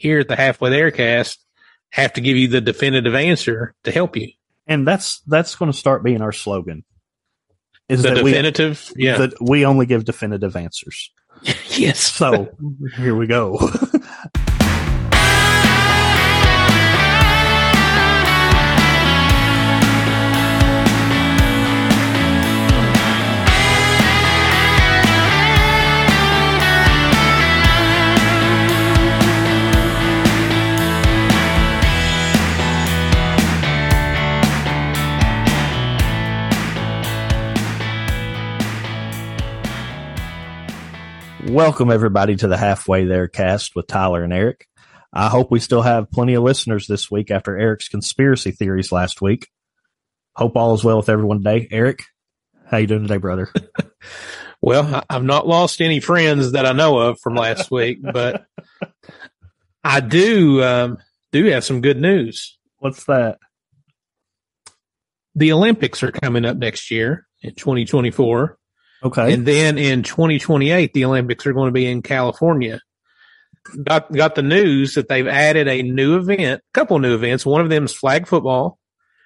here at the Halfway There cast have to give you the definitive answer to help you. And that's that's going to start being our slogan. Is The that we, definitive, yeah. that we only give definitive answers. yes. So here we go. Welcome everybody to the Halfway There cast with Tyler and Eric. I hope we still have plenty of listeners this week after Eric's conspiracy theories last week. Hope all is well with everyone today. Eric, how you doing today, brother? Well, I- I've not lost any friends that I know of from last week, but I do um, do have some good news. What's that? The Olympics are coming up next year in 2024, Okay. and then in 2028, the Olympics are going to be in California. Got got the news that they've added a new event, a couple new events. One of them is flag football,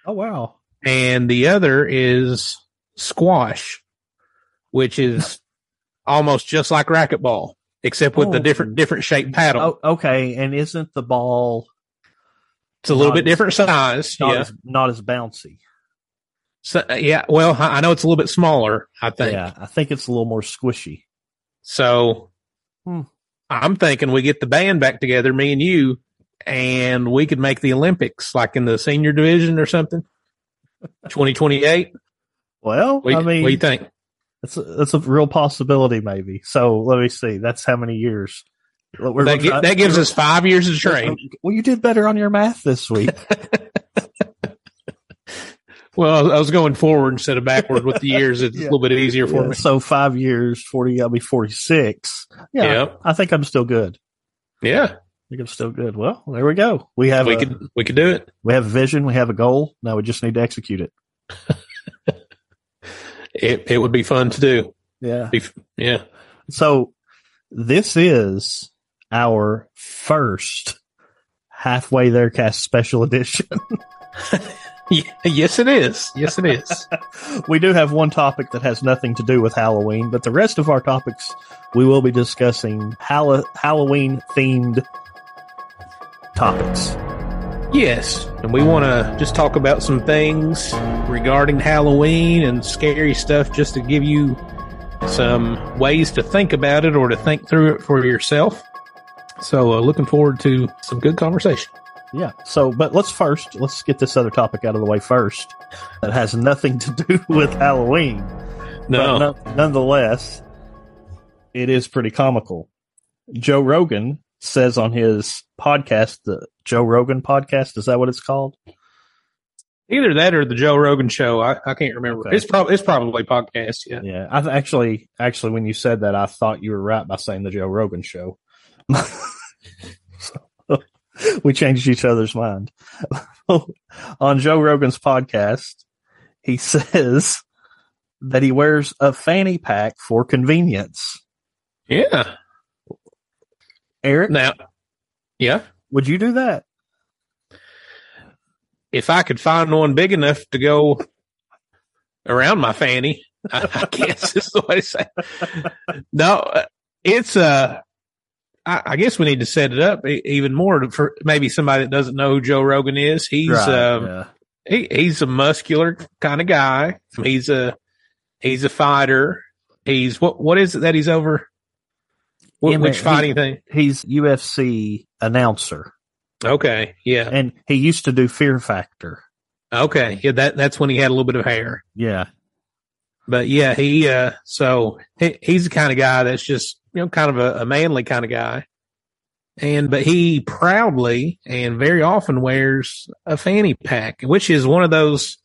oh wow. and the other is squash, which is almost just like racquetball, except with the Oh. different different shaped paddle. Oh, okay. And isn't the ball it's a little bit as- different size. not Yeah. as not as bouncy? So, uh, yeah. Well, I know it's a little bit smaller, I think. Yeah, I think it's a little more squishy. So Hmm. I'm thinking we get the band back together, me and you, and we could make the Olympics like in the senior division or something. 2028. Well, What, I mean, what do you think? That's a, that's a real possibility, maybe. So let me see. That's how many years. That, gi- that gives us five years to train. Well, you did better on your math this week. Well, I was going forward instead of backward with the years. It's Yeah. a little bit easier for Yeah, me. so five years, forty. I'll be forty-six. Yeah, Yep. I think I'm still good. Yeah, I think I'm still good. Well, there we go. We have we a, could we could do it. we have a vision. We have a goal. Now we just need to execute it. It it would be fun to do. Yeah. Be, yeah. So this is our first halfway there cast special edition. Yes, it is. Yes, it is. we do have one topic that has nothing to do with Halloween, but the rest of our topics we will be discussing Hall- Halloween themed topics. yes, and we want to just talk about some things regarding Halloween and scary stuff, just to give you some ways to think about it or to think through it for yourself. So, uh, looking forward to some good conversation. Yeah. So, but let's first let's get this other topic out of the way first. That has nothing to do with Halloween. No, But no- nonetheless, it is pretty comical. Joe Rogan says on his podcast, the Joe Rogan podcast, is that what it's called? either that or the Joe Rogan show. I, I can't remember. Okay. It's probably it's probably podcast. Yeah. Yeah, I th- actually, actually, when you said that, I thought you were right by saying the Joe Rogan show. We changed each other's mind. On Joe Rogan's podcast, he says that he wears a fanny pack for convenience. Yeah. Eric, Now, yeah. would you do that? if I could find one big enough to go around my fanny, I, I guess is the way to say. it. No, it's uh, I, I guess we need to set it up even more for maybe somebody that doesn't know who Joe Rogan is. He's um, yeah. he, he's a muscular kind of guy. He's a he's a fighter. He's what what is it that he's over? What, Yeah, which man, he- fighting thing? He's UFC announcer, Okay, yeah, and he used to do Fear Factor. okay, yeah. That that's when he had a little bit of hair. Yeah, But yeah, he uh so he, he's the kind of guy that's just you know kind of a, a manly kind of guy. And but he proudly and very often wears a fanny pack, which is one of those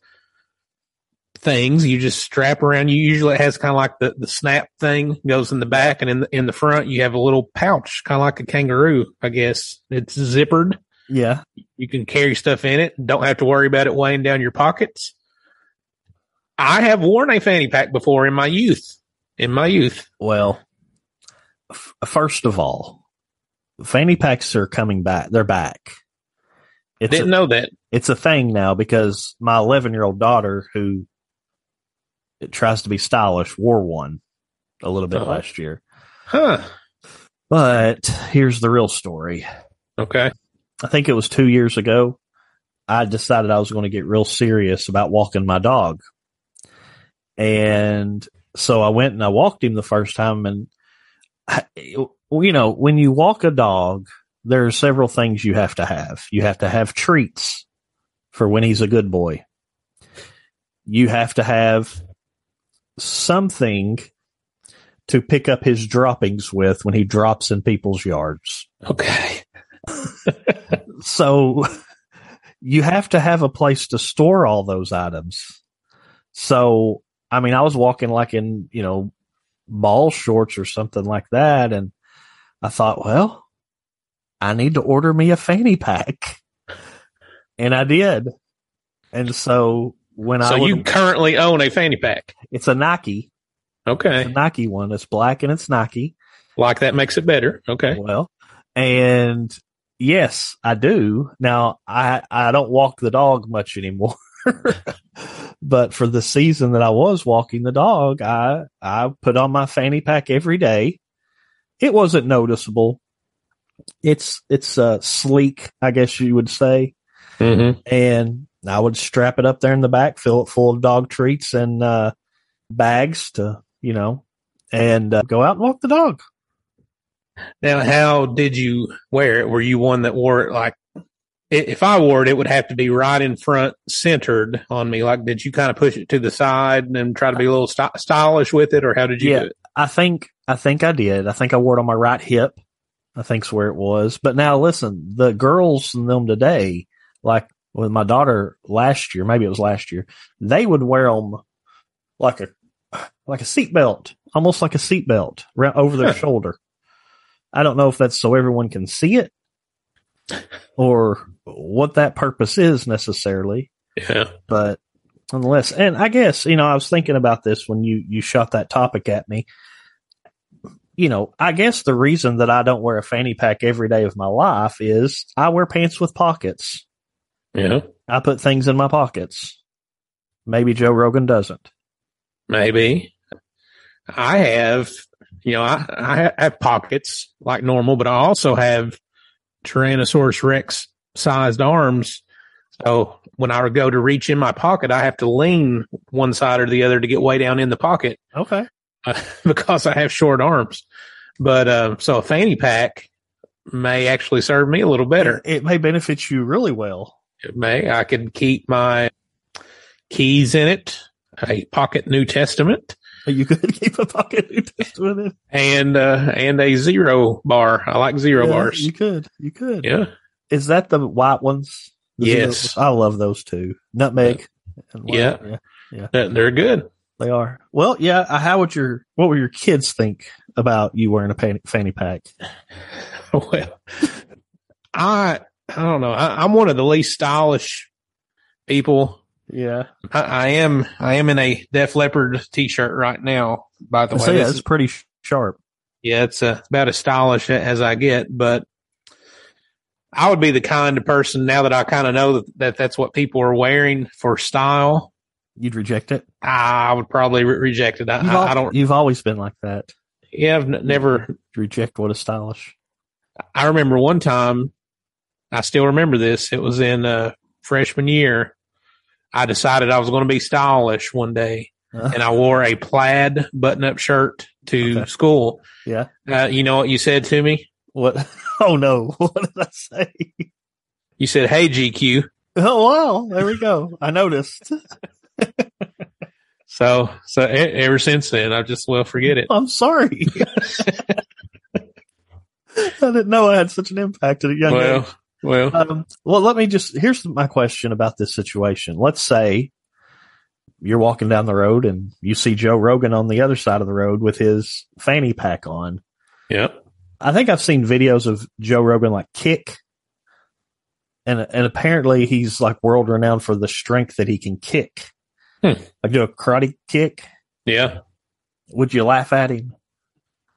things you just strap around you. Usually it has kind of like the, the snap thing goes in the back and in the in the front you have a little pouch, kind of like a kangaroo, I guess. It's zippered. yeah. You can carry stuff in it. Don't have to worry about it weighing down your pockets. I have worn a fanny pack before in my youth. In my youth. Well, f- first of all, fanny packs are coming back. They're back. It's Didn't a, know that. it's a thing now because my 11 year old daughter, who it tries to be stylish, wore one a little bit Uh-huh. last year. Huh. But here's the real story. Okay. I think it was two years ago. I decided I was going to get real serious about walking my dog. And so I went and I walked him the first time. And, I, you know, when you walk a dog, there are several things you have to have. You have to have treats for when he's a good boy. You have to have something to pick up his droppings with when he drops in people's yards Okay. so you have to have a place to store all those items. So, I mean, I was walking like in, you know, ball shorts or something like that. And I thought, well, I need to order me a fanny pack. And I did. And so when So I, So you currently own a fanny pack. it's a Nike, it's a Okay. Nike one. It's black and it's Nike. Like that makes it better. Okay. Well, and yes, I do. Now, I I don't walk the dog much anymore. but for the season that I was walking the dog, I I put on my fanny pack every day. It wasn't noticeable. It's it's uh sleek, I guess you would say. Mm-hmm. And I would strap it up there in the back, fill it full of dog treats and uh bags to, you know, and uh, go out and walk the dog. Now, how did you wear it? Were you one that wore it like? If I wore it, it would have to be right in front, centered on me. Like, did you kind of push it to the side and try to be a little sty- stylish with it, or how did you Yeah. do it? I think I think I did. I think I wore it on my right hip. I think's where it was. But now listen, the girls and them today, like with my daughter last year, maybe it was last year, they would wear them like a like a seatbelt, almost like a seatbelt right over their shoulder. I don't know if that's so everyone can see it or what that purpose is necessarily Yeah. but nonetheless, and I guess you know I was thinking about this when you you shot that topic at me. You know, I guess the reason that I don't wear a fanny pack every day of my life is I wear pants with pockets. Yeah. I put things in my pockets. Maybe Joe Rogan doesn't. Maybe. I have, you know, I, I have pockets like normal, but I also have Tyrannosaurus Rex sized arms. So when I go to reach in my pocket, I have to lean one side or the other to get way down in the pocket Okay. uh, because I have short arms. But uh, so a fanny pack may actually serve me a little better. It may benefit you really well. It may. I can keep my keys in it, a pocket New Testament. You could keep a pocket New Testament in. and uh and a zero bar. I like zero Yeah, bars. You could. You could. yeah. Is that the white ones? The Yes. I love those too. Nougat. and white. Yeah. yeah. They're good. They are. Well, yeah. How would your what would your kids think about you wearing a fanny, pack? well, I I don't know. I, I'm one of the least stylish people. Yeah, I, I am I am in a Def Leppard t-shirt right now. By the way, so yeah, it's pretty sharp. yeah, it's uh, about as stylish as I get. But I would be the kind of person now that I kind of know that, that that's what people are wearing for style. You'd reject it. I would probably re- reject it. I, al- I don't. You've always been like that. Yeah, I've n- never Reject what is stylish. I remember one time, I still remember this. It was in uh, freshman year. I decided I was going to be stylish one day, Uh, and I wore a plaid button-up shirt to Okay. school. yeah. Uh, you know what you said to me? What? Oh no! What did I say? You said, "Hey GQ." Oh wow! There we go. I noticed. So, so ever since then, I just well forget it. I'm sorry. I didn't know I had such an impact at a young age. Well, well, Um, well, let me just, here's my question about this situation. Let's say you're walking down the road and you see Joe Rogan on the other side of the road with his fanny pack on. yeah. I think I've seen videos of Joe Rogan like kick. And, and apparently he's like world renowned for the strength that he can kick. Hmm. Like do a karate kick. Yeah. Would you laugh at him?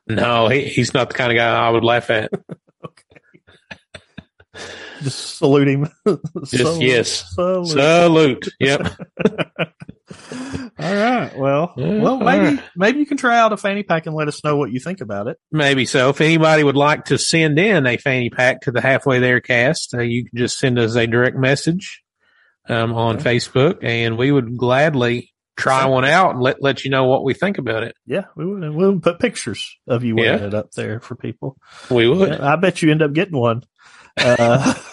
No, he, he's not the kind of guy I would laugh at. Okay. Just salute him. Just yes. Salute. Salute. Yep. All right. Well, Yeah, well, maybe right. maybe you can try out a fanny pack and let us know what you think about it. Maybe so. If anybody would like to send in a fanny pack to the Halfway There cast, uh, you can just send us a direct message um, on Okay. Facebook, and we would gladly try one out and let let you know what we think about it. Yeah, we would. We'll put pictures of you wearing Yeah. it up there for people. We would. Yeah, I bet you end up getting one. Uh,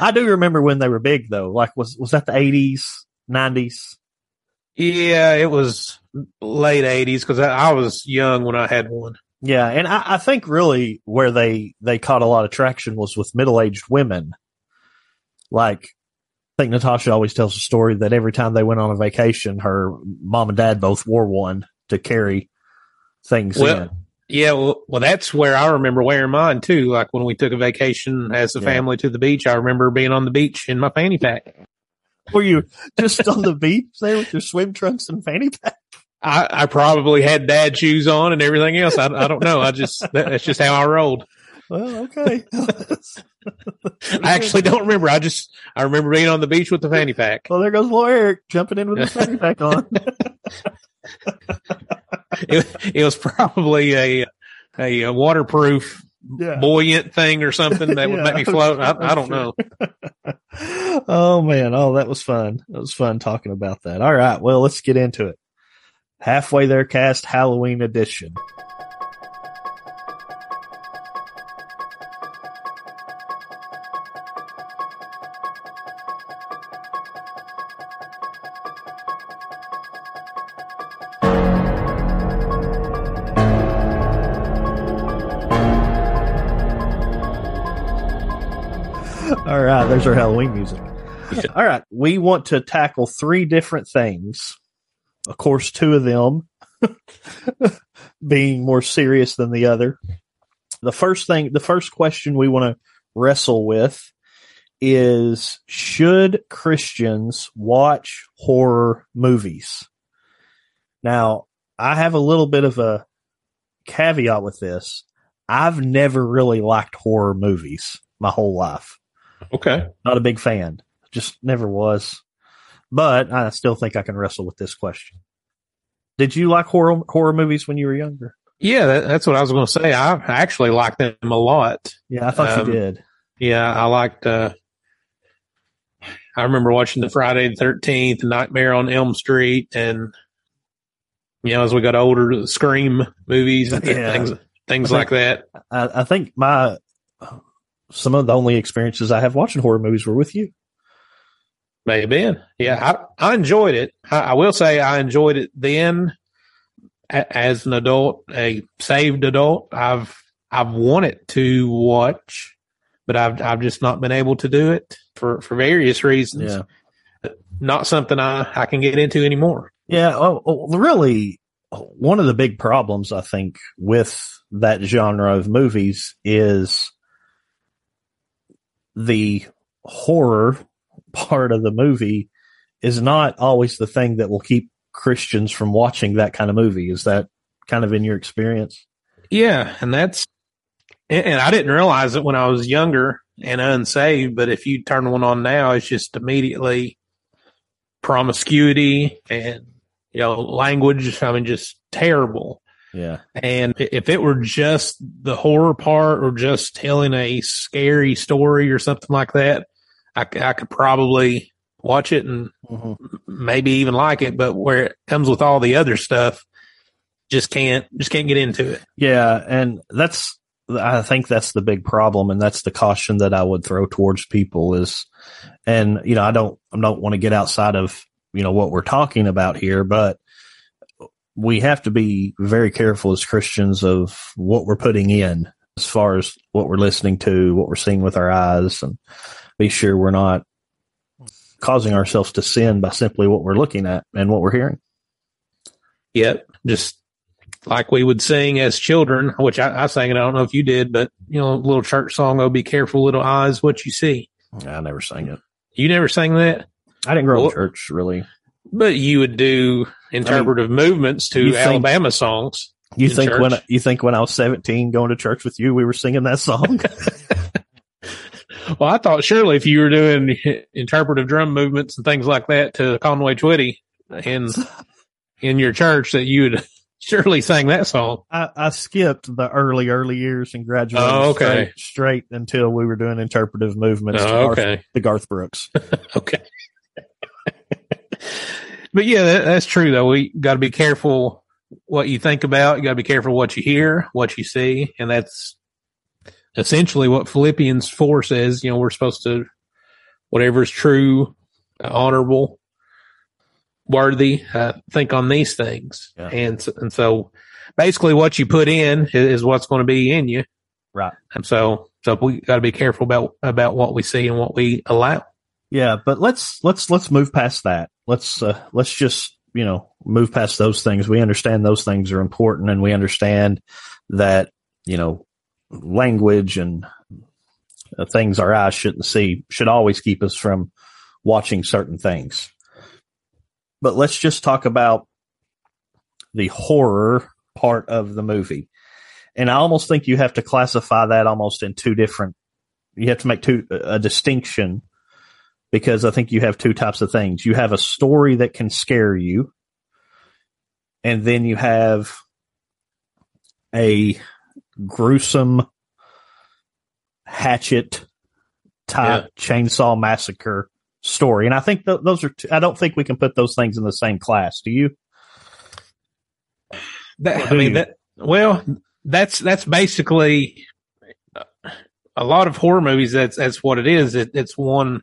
I do remember when they were big though. Like was was that the eighties, nineties? Yeah, it was late '80s because I, I was young when I had one. Yeah, and I, I think really where they they caught a lot of traction was with middle aged women. Like, I think Natasha always tells a story that every time they went on a vacation, her mom and dad both wore one to carry things Well, in. Yeah, well, well, that's where I remember wearing mine too. Like when we took a vacation as a Yeah. family to the beach, I remember being on the beach in my fanny pack. Were you just on the beach there with your swim trunks and fanny pack? I, I probably had dad shoes on and everything else. I, I don't know. I just that, that's just how I rolled. Well, okay. I actually don't remember. I just I remember being on the beach with the fanny pack. well, there goes Eric jumping in with the fanny pack on. It, it was probably a a, a waterproof Yeah. buoyant thing or something that would make me float. I, I don't know. oh man, oh that was fun. That was fun talking about that. All right, well let's get into it. Halfway there, cast Halloween edition. All right, there's our Halloween music. All right, we want to tackle three different things. Of course, two of them being more serious than the other. The first thing, the first question we want to wrestle with is should Christians watch horror movies? Now, I have a little bit of a caveat with this. I've never really liked horror movies my whole life. Okay. Not a big fan. Just never was. But I still think I can wrestle with this question. Did you like horror horror movies when you were younger? Yeah, that, that's what I was going to say. I actually liked them a lot. Yeah, I thought Um, you did. Yeah, I liked. uh I remember watching the Friday the Thirteenth, Nightmare on Elm Street, and you know, as we got older, the Scream movies and Yeah. things, things I like that. I, I think my some of the only experiences I have watching horror movies were with you. May have been. Yeah, I, I enjoyed it. I, I will say I enjoyed it then a, as an adult, a saved adult. I've I've wanted to watch, but I've I've just not been able to do it for for various reasons. Yeah. Not something I I can get into anymore. Yeah. Oh, oh, really, one of the big problems I think with that genre of movies is the horror part of the movie is not always the thing that will keep Christians from watching that kind of movie. Is that kind of in your experience? Yeah, and that's and, I didn't realize it when I was younger and unsaved. But if you turn one on now, it's just immediately promiscuity and you know language. I mean, just terrible. Yeah. And if it were just the horror part or just telling a scary story or something like that, I, I could probably watch it and mm-hmm. maybe even like it. But where it comes with all the other stuff, just can't just can't get into it. Yeah, and that's I think that's the big problem, and that's the caution that I would throw towards people is, and you know, I don't I don't want to get outside of you know what we're talking about here, but we have to be very careful as Christians of what we're putting in as far as what we're listening to, what we're seeing with our eyes, and be sure we're not causing ourselves to sin by simply what we're looking at and what we're hearing. Yep. Just like we would sing as children, which I, I sang it. I don't know if you did, but you know, a little church song, Oh, be careful, little eyes, what you see. I never sang it. You never sang that, I didn't grow up in church really. but you would do interpretive movements to you think- Alabama songs. You in think when you think when I was seventeen going to church with you, we were singing that song? Well, I thought surely if you were doing interpretive drum movements and things like that to Conway Twitty in in your church that you would surely sang that song. I, I skipped the early, early years and graduated Oh, okay. straight, straight until we were doing interpretive movements to, Oh, Garth, okay. to Garth Brooks. Okay. But yeah, that, that's true though. We got to be careful what you think about. You got to be careful what you hear, what you see, and that's essentially what Philippians four says. You know, we're supposed to whatever is true, honorable, worthy, uh, think on these things, Yeah. and so- and so basically what you put in is, is what's going to be in you. Right. And so, so we got to be careful about about what we see and what we allow. Yeah, but let's let's let's move past that. Let's uh, let's just you know move past those things. We understand those things are important, and we understand that you know language and uh, things our eyes shouldn't see should always keep us from watching certain things. But let's just talk about the horror part of the movie, and I almost think you have to classify that almost in two different. You have to make two a distinction because I think you have two types of things. You have a story that can scare you, and then you have a gruesome hatchet type chainsaw massacre story. And I think th- those are, I don't think we can put those things in the same class. Do you? That, Or I mean, you? that, well, that's, that's basically uh, a lot of horror movies. That's, that's what it is. It, it's one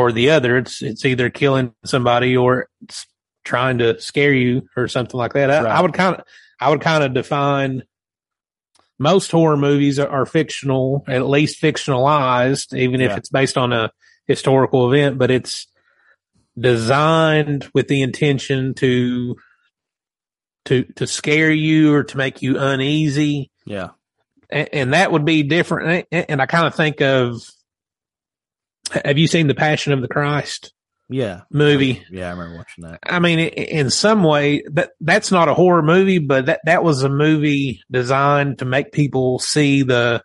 or the other. It's, it's either killing somebody or it's trying to scare you or something like that. I, Right. I would kind of, I would kind of define most horror movies are, are fictional, at least fictionalized, even if it's based on a historical event, but it's designed with the intention to to to scare you or to make you uneasy Yeah. and, and that would be different and i kind of think of have you seen the passion of the christ Yeah. movie Yeah. I remember watching that. i mean in some way that that's not a horror movie but that that was a movie designed to make people see the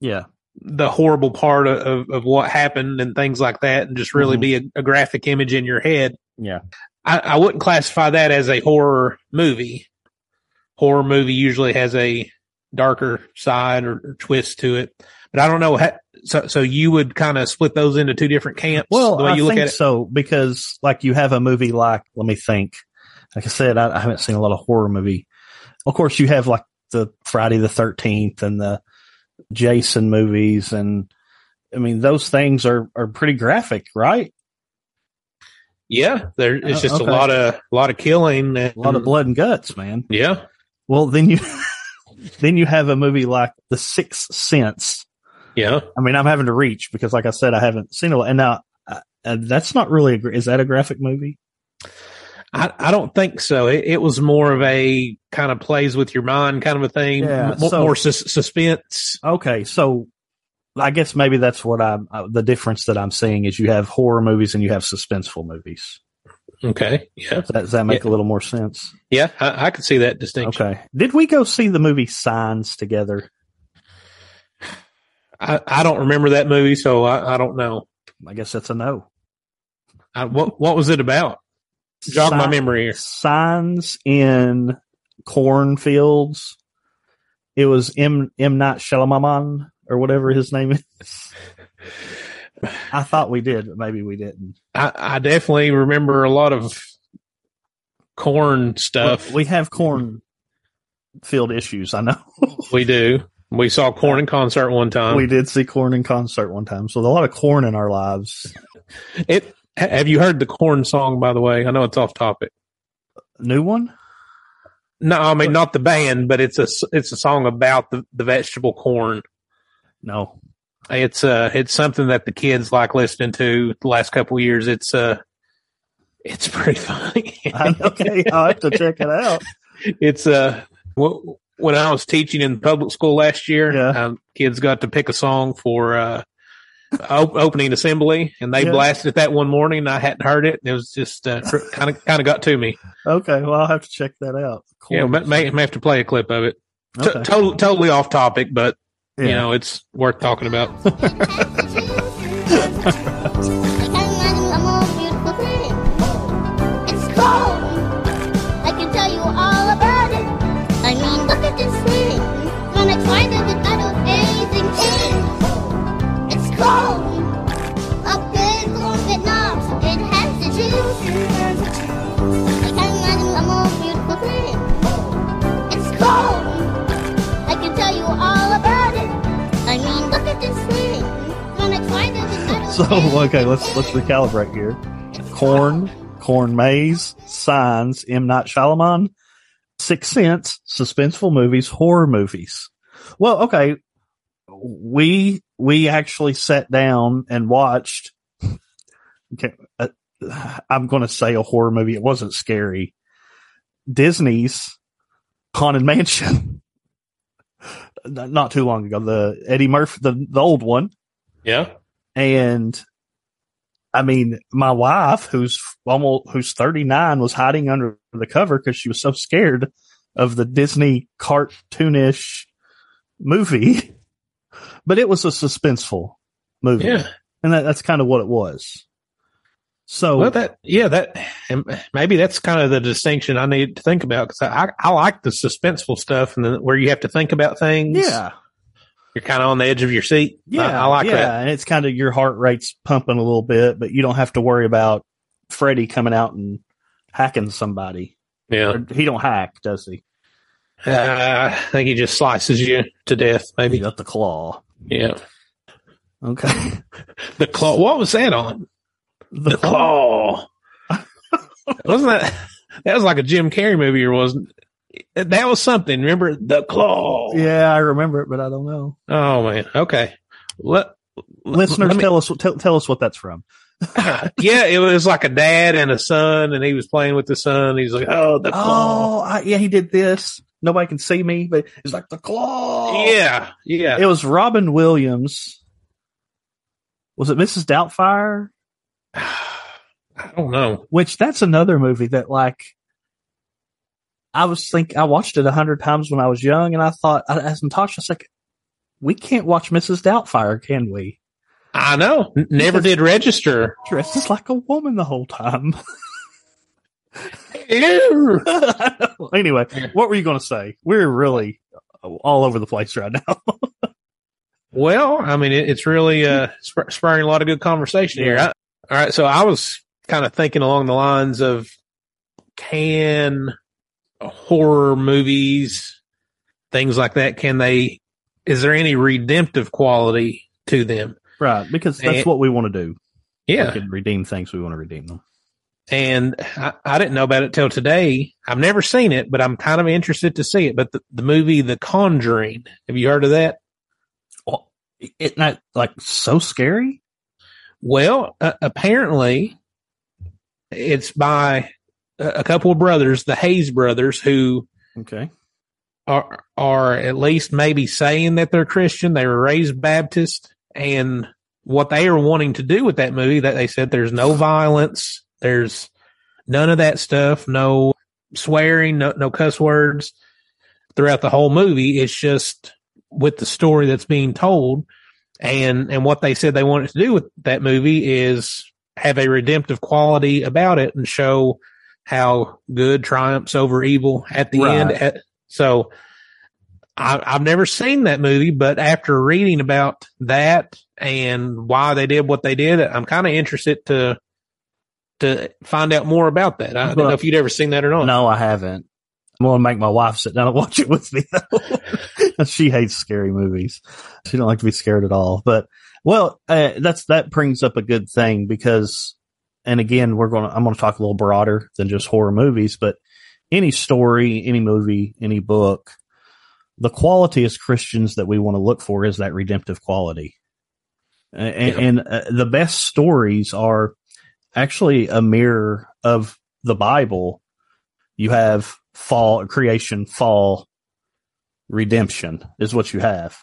Yeah. the horrible part of, of, what happened and things like that and just really Mhm. be a, a graphic image in your head Yeah. I, I wouldn't classify that as a horror movie. Horror movie usually has a darker side or, or twist to it, but I don't know. How, so, so you would kind of split those into two different camps. Well, the way I you look think at it. so because, like, you have a movie like, let me think. Like I said, I, I haven't seen a lot of horror movie. Of course, you have like the Friday the Thirteenth and the Jason movies, and I mean those things are are pretty graphic, right? Yeah, there it's Oh, just okay. a lot of a lot of killing. And, A lot of blood and guts, man. Yeah, Well, then you then you have a movie like The Sixth Sense. Yeah. I mean, I'm having to reach because, like I said, I haven't seen it. And now, uh, uh, that's not really a. Is that a graphic movie? I, I don't think so. It, it was more of a kind of plays with your mind kind of a thing. Yeah, M- so- more sus- suspense. Okay, so I guess maybe that's what I'm. Uh, the difference that I'm seeing is you have horror movies and you have suspenseful movies. Okay, yeah, Does that, does that make a little more sense? yeah. I, I could see that distinction. Okay. Did we go see the movie Signs together? I, I don't remember that movie, so I, I don't know. I guess that's a no. I, what what was it about? Jog my memory here. Signs in cornfields. It was M M Night Shyamalan or whatever his name is. I thought we did, but maybe we didn't. I, I definitely remember a lot of corn stuff. Well, we have corn field issues. I know. we do. We saw Korn in concert one time. we did see Korn in concert one time, so a lot of corn in our lives. It. Have you heard the corn song? By the way, I know it's off topic. New one? No, I mean not the band, but it's a it's a song about the, the vegetable corn. No. It's uh it's something that the kids like listening to the last couple of years. It's uh it's pretty funny. okay, I'll have to check it out. it's uh wh- when I was teaching in public school last year, Yeah. um, kids got to pick a song for uh op- opening assembly, and they Yeah. blasted that one morning. I hadn't heard it. and It was just uh, kind of kind of got to me. Okay, well, I'll have to check that out. Yeah, may, may may have to play a clip of it. T- Okay. totally totally off topic, but you know it's worth talking about. So okay, let's let's recalibrate here. Corn, corn maze, signs, M Night Shyamalan, Six Sense, suspenseful movies, horror movies. Well, okay, we we actually sat down and watched. Okay, uh, I'm going to say a horror movie. It wasn't scary. Disney's Haunted Mansion. Not too long ago, the Eddie Murphy, the the old one. Yeah. And I mean, my wife, who's almost, who's 39 was hiding under the cover because she was so scared of the Disney cartoonish movie, but it was a suspenseful movie. Yeah. And that, that's kind of what it was. So Well, that yeah, that and maybe that's kind of the distinction I need to think about because I, I like the suspenseful stuff and then where you have to think about things. yeah, you're kind of on the edge of your seat. yeah, I, I like yeah. that. And it's kind of your heart rate's pumping a little bit, but you don't have to worry about Freddy coming out and hacking somebody. Yeah, Or he don't hack, does he? uh, I think he just slices you to death. He Maybe. got the claw. Yeah, Okay. the claw. What was that on? The claw. wasn't that? That was like a Jim Carrey movie, or wasn't? That was something. Remember the claw? Yeah, I remember it, but I don't know. Oh man. Okay. Let Listeners, let me- tell us tell, tell us what that's from. yeah, it was like a dad and a son, and he was playing with the son. He's like, "Oh, the claw." Oh, I, yeah, he did this. Nobody can see me, but it's like the claw. Yeah, yeah. It was Robin Williams. Was it Mrs. Doubtfire? I don't know. Which that's another movie that like I was think I watched it a hundred times when I was young, and I thought I asked Natasha, I was like, we can't watch Mrs. Doubtfire, can we? I know. Never did register. Dresses like a woman the whole time. Ew. anyway, what were you going to say? We're really all over the place right now. Well, I mean, it, it's really uh, sp- spurring a lot of good conversation here. I, all right, so I was kind of thinking along the lines of can horror movies, things like that, can they? Is there any redemptive quality to them? right, because that's And- what we want to do. Yeah, We can redeem things. We want to redeem them. and I, I didn't know about it till today. I've never seen it, but I'm kind of interested to see it. But the, the movie The Conjuring, have you heard of that? Well, isn't that like so scary? Well, uh, apparently, it's by a couple of brothers, the Hayes brothers, who Okay. are are at least maybe saying that they're Christian. They were raised Baptist, and what they are wanting to do with that movie, that they said there's no violence, there's none of that stuff, no swearing, no no cuss words throughout the whole movie. It's just with the story that's being told, and and what they said they wanted to do with that movie is have a redemptive quality about it and show how good triumphs over evil at the Right. end. At, so I, I've never seen that movie, but after reading about that and why they did what they did, I'm kind of interested to to find out more about that. I don't know if you'd ever seen that or not. No, I haven't. I'm going to make my wife sit down and watch it with me though. she hates scary movies. She don't like to be scared at all. But well, uh, that's that brings up a good thing because, and again, we're going to I'm going to talk a little broader than just horror movies, but any story, any movie, any book, the quality as Christians that we want to look for is that redemptive quality. And, Yeah. and uh, the best stories are actually a mirror of the Bible. You have fall, creation, fall, redemption is what you have.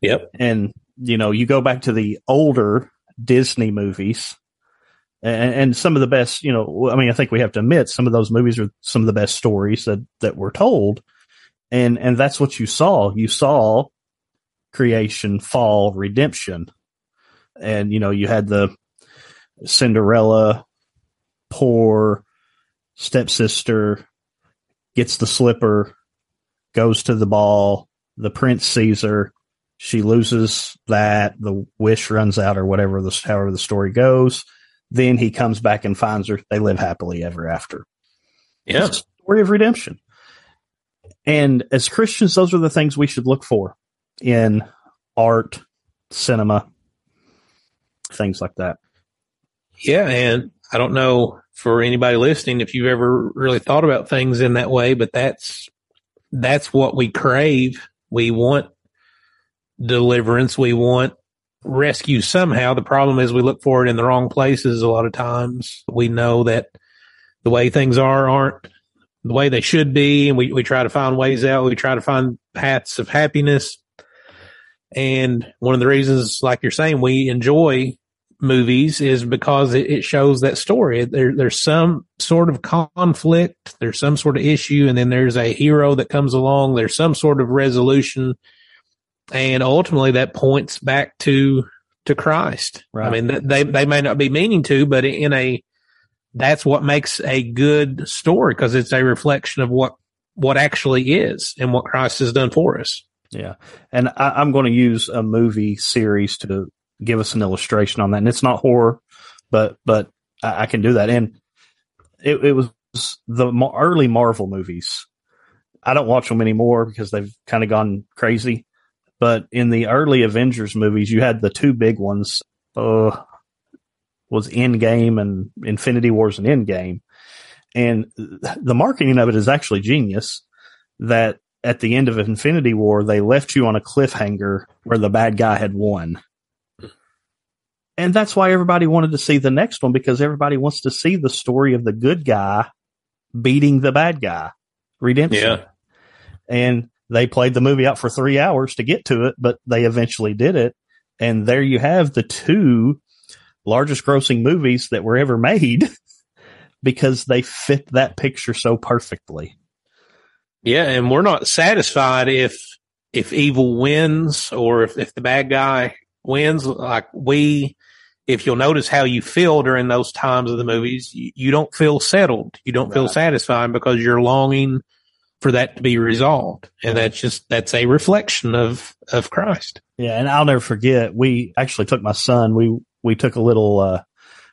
Yep. And, you know, you go back to the older Disney movies and, and some of the best, you know, I mean, I think we have to admit some of those movies are some of the best stories that, that were told. And, and that's what you saw. You saw creation, fall, redemption. and you know you had the Cinderella, poor stepsister gets the slipper, goes to the ball. The prince sees her. She loses that. The wish runs out, or whatever the however the story goes. Then he comes back and finds her. They live happily ever after. Yeah. Story of redemption. And as Christians, those are the things we should look for in art, cinema, things like that. Yeah. And I don't know for anybody listening if you've ever really thought about things in that way, but that's, that's what we crave. We want deliverance. We want rescue somehow. The problem is we look for it in the wrong places a lot of times. We know that the way things are aren't the way they should be. And we, we try to find ways out. We try to find paths of happiness. And one of the reasons, like you're saying, we enjoy movies is because it, it shows that story. There, there's some sort of conflict. There's some sort of issue. And then there's a hero that comes along. There's some sort of resolution. And ultimately that points back to, to Christ. Right. I mean, they, they may not be meaning to, but in a, that's what makes a good story because it's a reflection of what what actually is and what Christ has done for us. Yeah. And I, am going to use a movie series to give us an illustration on that. And it's not horror, but, but I, I can do that. And it, it was the early Marvel movies. I don't watch them anymore because they've kind of gone crazy. But in the early Avengers movies, you had the two big ones. Uh, was Endgame and Infinity Wars and Endgame. And the marketing of it is actually genius that at the end of Infinity War, they left you on a cliffhanger where the bad guy had won. And that's why everybody wanted to see the next one because everybody wants to see the story of the good guy beating the bad guy. Redemption. Yeah. And they played the movie out for three hours to get to it, but they eventually did it. And there you have the two largest grossing movies that were ever made because they fit that picture so perfectly. Yeah, and we're not satisfied if if evil wins or if, if the bad guy wins. Like we, if you'll notice how you feel during those times of the movies, you, you don't feel settled. You don't right. feel satisfied because you're longing for that to be resolved. And that's just, that's a reflection of, of Christ. Yeah. And I'll never forget, we actually took my son, we, we took a little, uh,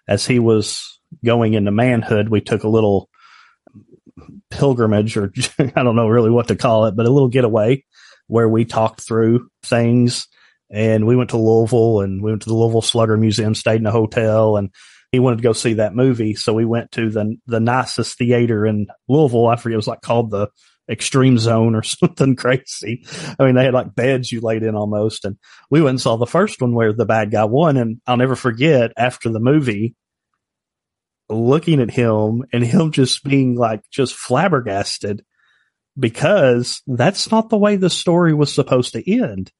as he was going into manhood, we took a little pilgrimage or I don't know really what to call it, but a little getaway where we talked through things and we went to Louisville and we went to the Louisville Slugger Museum, stayed in a hotel and he wanted to go see that movie. So we went to the, the nicest theater in Louisville. I forget it was like called the extreme zone or something crazy. I mean, they had like beds you laid in almost. And we went and saw the first one where the bad guy won. And I'll never forget after the movie, looking at him and him just being like just flabbergasted because that's not the way the story was supposed to end.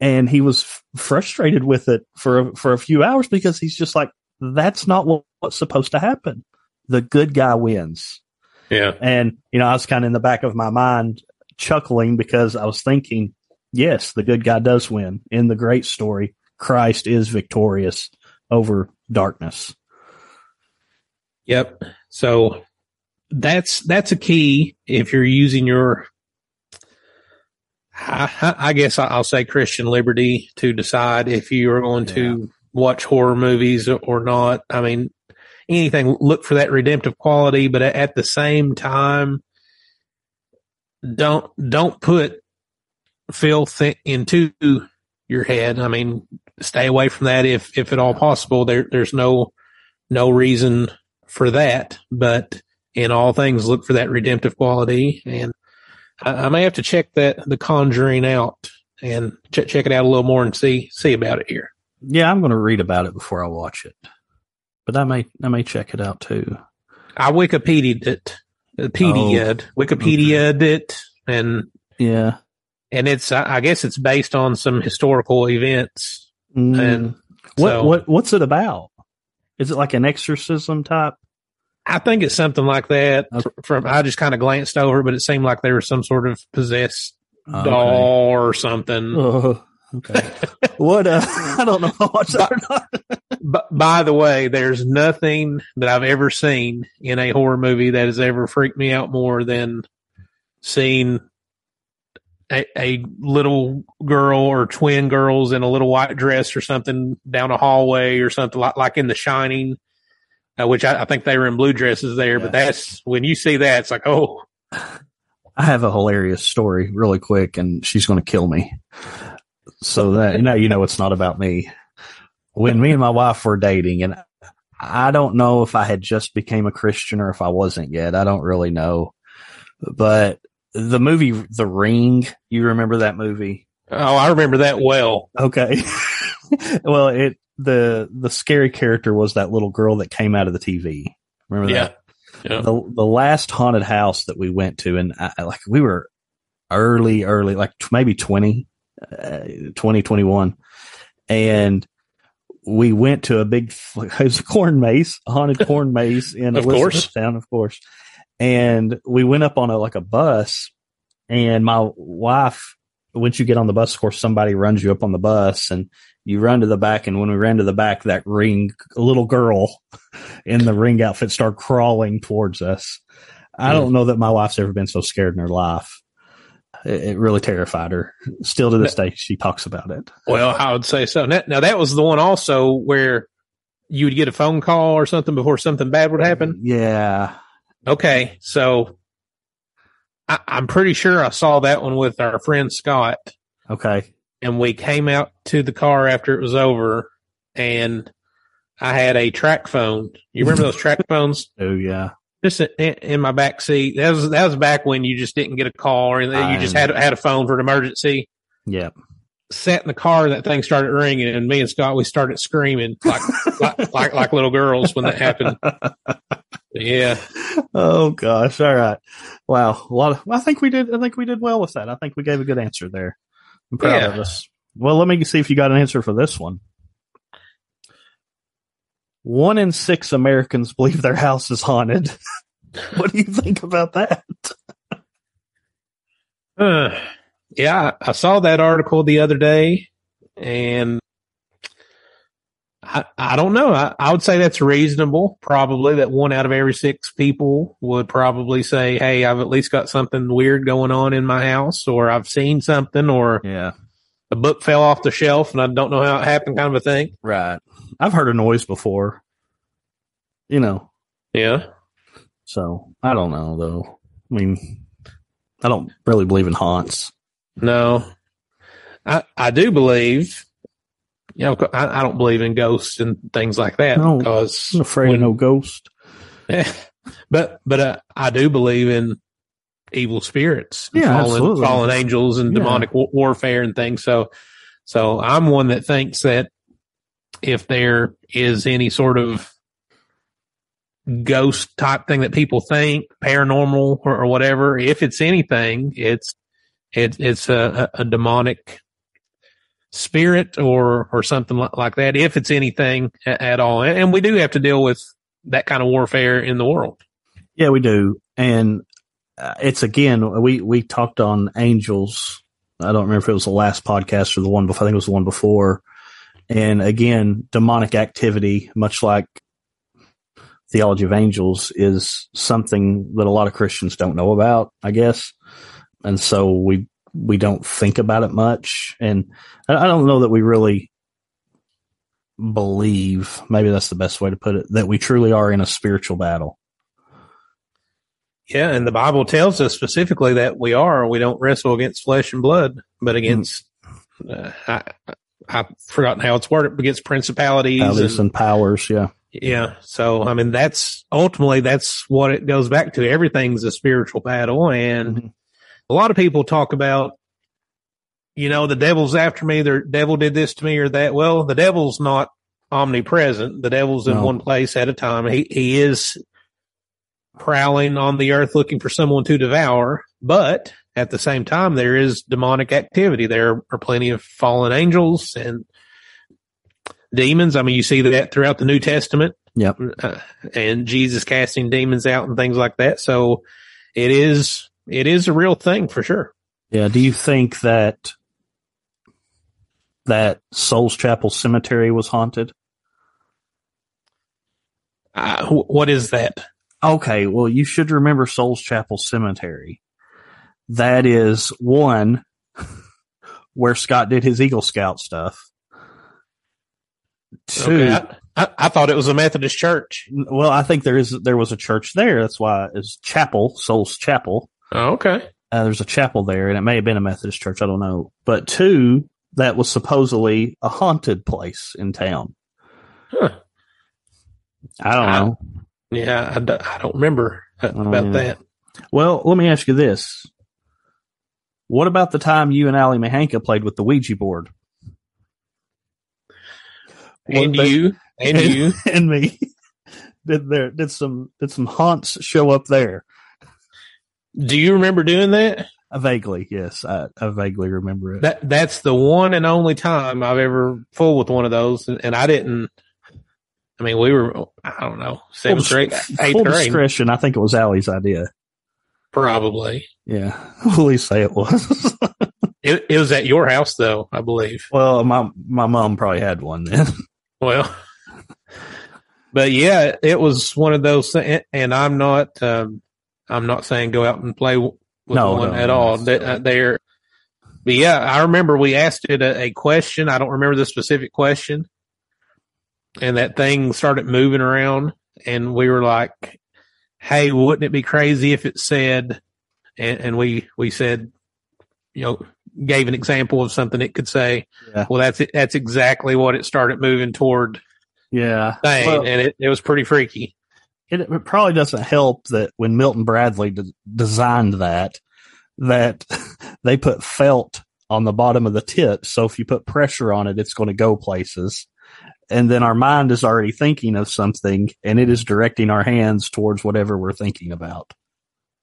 And he was f- frustrated with it for, for a few hours because he's just like, that's not what, what's supposed to happen. The good guy wins yeah. And, you know, I was kind of in the back of my mind chuckling because I was thinking, yes, the good guy does win. In the great story, Christ is victorious over darkness. Yep. So that's that's a key if you're using your I, I guess I'll say Christian liberty to decide if you are going yeah. to watch horror movies or not. I mean, anything, look for that redemptive quality, but at the same time, don't, don't put filth into your head. I mean, stay away from that if, if at all possible. There, there's no, no reason for that, but in all things, look for that redemptive quality. And I, I may have to check that, the conjuring out and ch- check it out a little more and see, see about it here. Yeah, I'm going to read about it before I watch it but I may I may check it out too. I Wikipedia'd it, Wikipedia, oh, Wikipedia'd okay. it, and yeah, and it's I guess it's based on some historical events. Mm. And what so, what what's it about? Is it like an exorcism type? I think it's something like that. Okay. From I just kind of glanced over, but it seemed like there was some sort of possessed okay. doll or something. Oh, Okay. what? Uh, I don't know if I watched that or not. But by the way, there's nothing that I've ever seen in a horror movie that has ever freaked me out more than seeing a, a little girl or twin girls in a little white dress or something down a hallway or something like, like in The Shining, uh, which I, I think they were in blue dresses there. But that's when you see that, it's like, oh, I have a hilarious story really quick and she's going to kill me. So that, now you know, it's not about me. When me and my wife were dating and I don't know if I had just became a Christian or if I wasn't yet. I don't really know, but the movie, The Ring, you remember that movie? oh, I remember that well. Okay. well, it, the, the scary character was that little girl that came out of the TV. Remember Yeah. that? Yeah. the the last haunted house that we went to, and I, like we were early, early, like t- maybe 20, uh, 20, 21. and we went to a big, it was a corn maze, a haunted corn maze in Of. Elizabethtown, of course. And we went up on a like a bus, and my wife, once you get on the bus, of course, somebody runs you up on the bus, and you run to the back. And when we ran to the back, that ring, little girl in the ring outfit started crawling towards us. I hmm. don't know that my wife's ever been so scared in her life. It, it really terrified her. Still to this day, she talks about it. Well, I would say so. Now, now that was the one also where you would get a phone call or something before something bad would happen. Yeah. Okay, so I, I'm pretty sure I saw that one with our friend Scott, Okay. and we came out to the car after it was over, and I had a TracFone. You remember those TracFones? Oh yeah. Just in, in my back seat. That was that was back when you just didn't get a call or anything. You just had had a phone for an emergency. Yeah. Sat in the car, that thing started ringing, and me and Scott we started screaming like like, like like little girls when that happened. Yeah. Oh gosh. All right. Wow. A lot of, I think we did, I think we did well with that. I think we gave a good answer there. I'm proud Yeah. of us. Well, let me see if you got an answer for this one. One in six Americans believe their house is haunted. what do you think about that? Uh, yeah, I I saw that article the other day, and I I don't know. I, I would say that's reasonable. Probably that one out of every six people would probably say, "Hey, I've at least got something weird going on in my house, or I've seen something, or Yeah. a book fell off the shelf and I don't know how it happened," kind of a thing. Right. I've heard a noise before. You know, Yeah, so I don't know though. I mean, I don't really believe in haunts. no, I I do believe. You know, I, I don't believe in ghosts and things like that No. because I'm afraid when- of no ghost. Yeah. But but uh, I do believe in evil spirits, Yeah, fallen, absolutely. fallen angels, and Yeah. demonic wa- warfare and things. So so I'm one that thinks that if there is any sort of ghost type thing that people think paranormal or, or whatever, if it's anything, it's it, it's a, a, demonic spirit or or something like that. If it's anything at all, and, and we do have to deal with that kind of warfare in the world. Yeah, we do. And uh, it's again, we, we talked on angels. I don't remember if it was the last podcast or the one before. I think it was the one before. And again, demonic activity, much like theology of angels is something that a lot of Christians don't know about, I guess. And so we, we don't think about it much. And I don't know that we really believe, maybe that's the best way to put it, that we truly are in a spiritual battle. Yeah, and the Bible tells us specifically that we are. We don't wrestle against flesh and blood, but against uh, I, I've forgotten how it's worded, against principalities. And, and powers. Yeah. yeah, so I mean that's ultimately that's what it goes back to. Everything's a spiritual battle, and Mhm. a lot of people talk about, you know, the devil's after me. The devil did this to me or that. Well, the devil's not omnipresent. The devil's in No. one place at a time. He he is prowling on the earth looking for someone to devour, but at the same time, there is demonic activity. There are plenty of fallen angels and demons. I mean, you see that throughout the New Testament. Yep. Uh, and Jesus casting demons out and things like that. So it is, it is a real thing for sure. Yeah. Do you think that that Souls Chapel Cemetery was haunted? Uh, wh- what is that? Okay, well, you should remember Souls Chapel Cemetery. That is one where Scott did his Eagle Scout stuff. Two, Okay, I, I, I thought it was a Methodist church. well, I think there is there was a church there. That's why it's Chapel, Souls Chapel. Oh, okay. Uh, there's a chapel there, and it may have been a Methodist church. I don't know. But two, that was supposedly a haunted place in town. Huh. I don't know. Yeah, I, d- I don't remember uh, about yeah. that. Well, let me ask you this. What about the time you and Ali Mahanka played with the Ouija board? And Well, they- you, and you. and me. Did there did some did some haunts show up there? Do you remember doing that? I vaguely, yes, I, I vaguely remember it. That that's the one and only time I've ever fooled with one of those, and, and I didn't. I mean, we were I don't know seventh Full grade, dis- eighth full grade, discretion. I think it was Allie's idea. Probably. Yeah, please say it was. It, it was at your house, though, I believe. well, my my mom probably had one then. Well, but yeah, it was one of those, and I'm not, um, I'm not saying go out and play with No, one no, at no. all. They, uh, they're, but yeah, I remember we asked it a, a question. I don't remember the specific question, and that thing started moving around, and we were like, "Hey, wouldn't it be crazy if it said?" And, and we we said, you know, gave an example of something it could say. Yeah. Well, that's it. That's exactly what it started moving toward yeah, thing, Well, and it, it was pretty freaky. it, it probably doesn't help that when Milton Bradley de- designed that, that they put felt on the bottom of the tip. So if you put pressure on it, it's going to go places. And then our mind is already thinking of something and it is directing our hands towards whatever we're thinking about.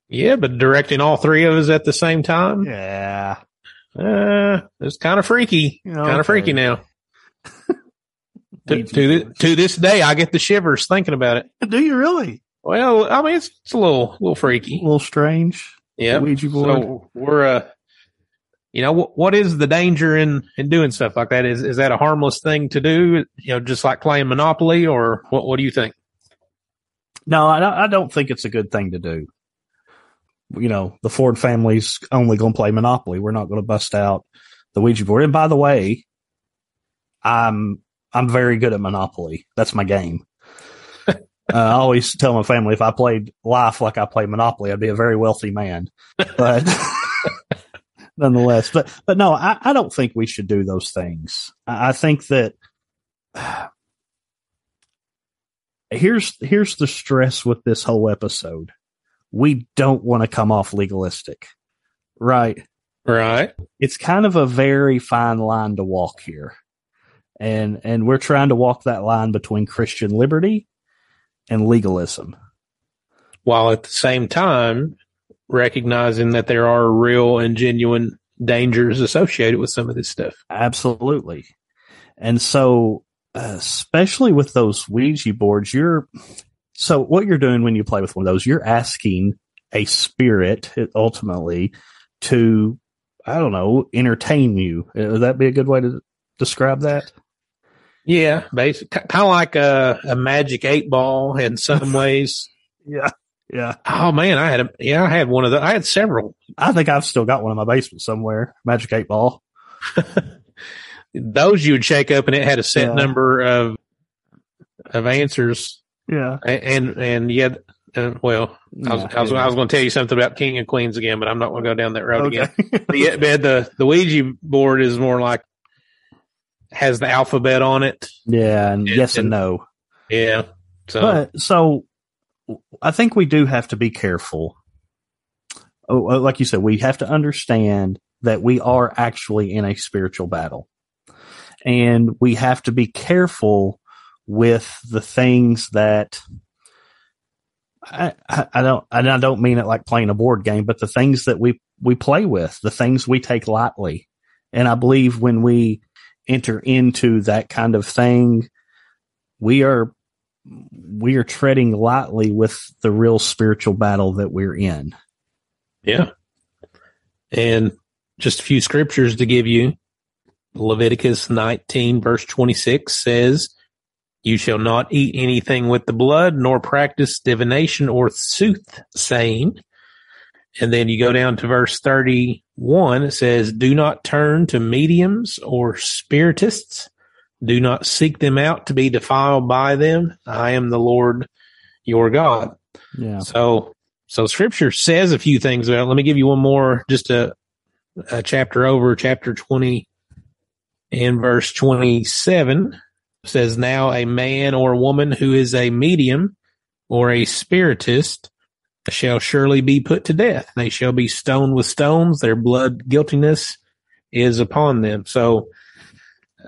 Yeah, but directing all three of us at the same time, Yeah. uh, it's kind of freaky. Kind of freaky now. to, to, to this day, I get the shivers thinking about it. Do you really? Well, I mean, it's, it's a little, little freaky, A little strange. Yeah. Ouija board. So we're, uh, you know, what, what is the danger in, in doing stuff like that? Is, is that a harmless thing to do? You know, just like playing Monopoly or what, what do you think? No, I don't, I don't think it's a good thing to do. You know, the Ford family's only going to play Monopoly. We're not going to bust out the Ouija board. And by the way, I'm I'm very good at Monopoly. That's my game. uh, I always tell my family if I played life like I play Monopoly, I'd be a very wealthy man. But nonetheless, but but no, I, I don't think we should do those things. I, I think that here's here's the stress with this whole episode. We don't want to come off legalistic. Right. Right. It's kind of a very fine line to walk here. And and we're trying to walk that line between Christian liberty and legalism. while at the same time recognizing that there are real and genuine dangers associated with some of this stuff. Absolutely. And so, uh, especially with those Ouija boards, you're, so what you're doing when you play with one of those, you're asking a spirit ultimately to, I don't know, entertain you. Uh, Would that be a good way to describe that? Yeah, basically, kind of like a, a magic eight ball in some ways. Yeah. Yeah. Oh man, I had a, yeah, I had one of the, I had several. I think I've still got one in my basement somewhere. Magic eight ball. Those you would shake up and it had a set Yeah. number of, of answers. Yeah. And, and yet, uh, well, I was, I was, I was going to tell you something about King and Queens again, but I'm not going to go down that road again. okay. Yeah, but the the Ouija board is more like has the alphabet on it. yeah. And And- yes and and- no. Yeah. So But so I think we do have to be careful. Oh, uh, like you said, we have to understand that we are actually in a spiritual battle. And we have to be careful with the things that I, I, don't, and I don't mean it like playing a board game, but the things that we, we play with, the things we take lightly. And I believe when we enter into that kind of thing, we are we are treading lightly with the real spiritual battle that we're in. yeah. And just a few scriptures to give you. Leviticus 19 verse 26 says, you shall not eat anything with the blood, nor practice divination or soothsaying. And then you go down to verse 31. It says, do not turn to mediums or spiritists. Do not seek them out to be defiled by them. I am the Lord your God. Yeah. So, so scripture says a few things about, it. let me give you one more, just a, a chapter over, chapter 20 and verse 27 says now a man or woman who is a medium or a spiritist shall surely be put to death. They shall be stoned with stones. Their blood guiltiness is upon them. So,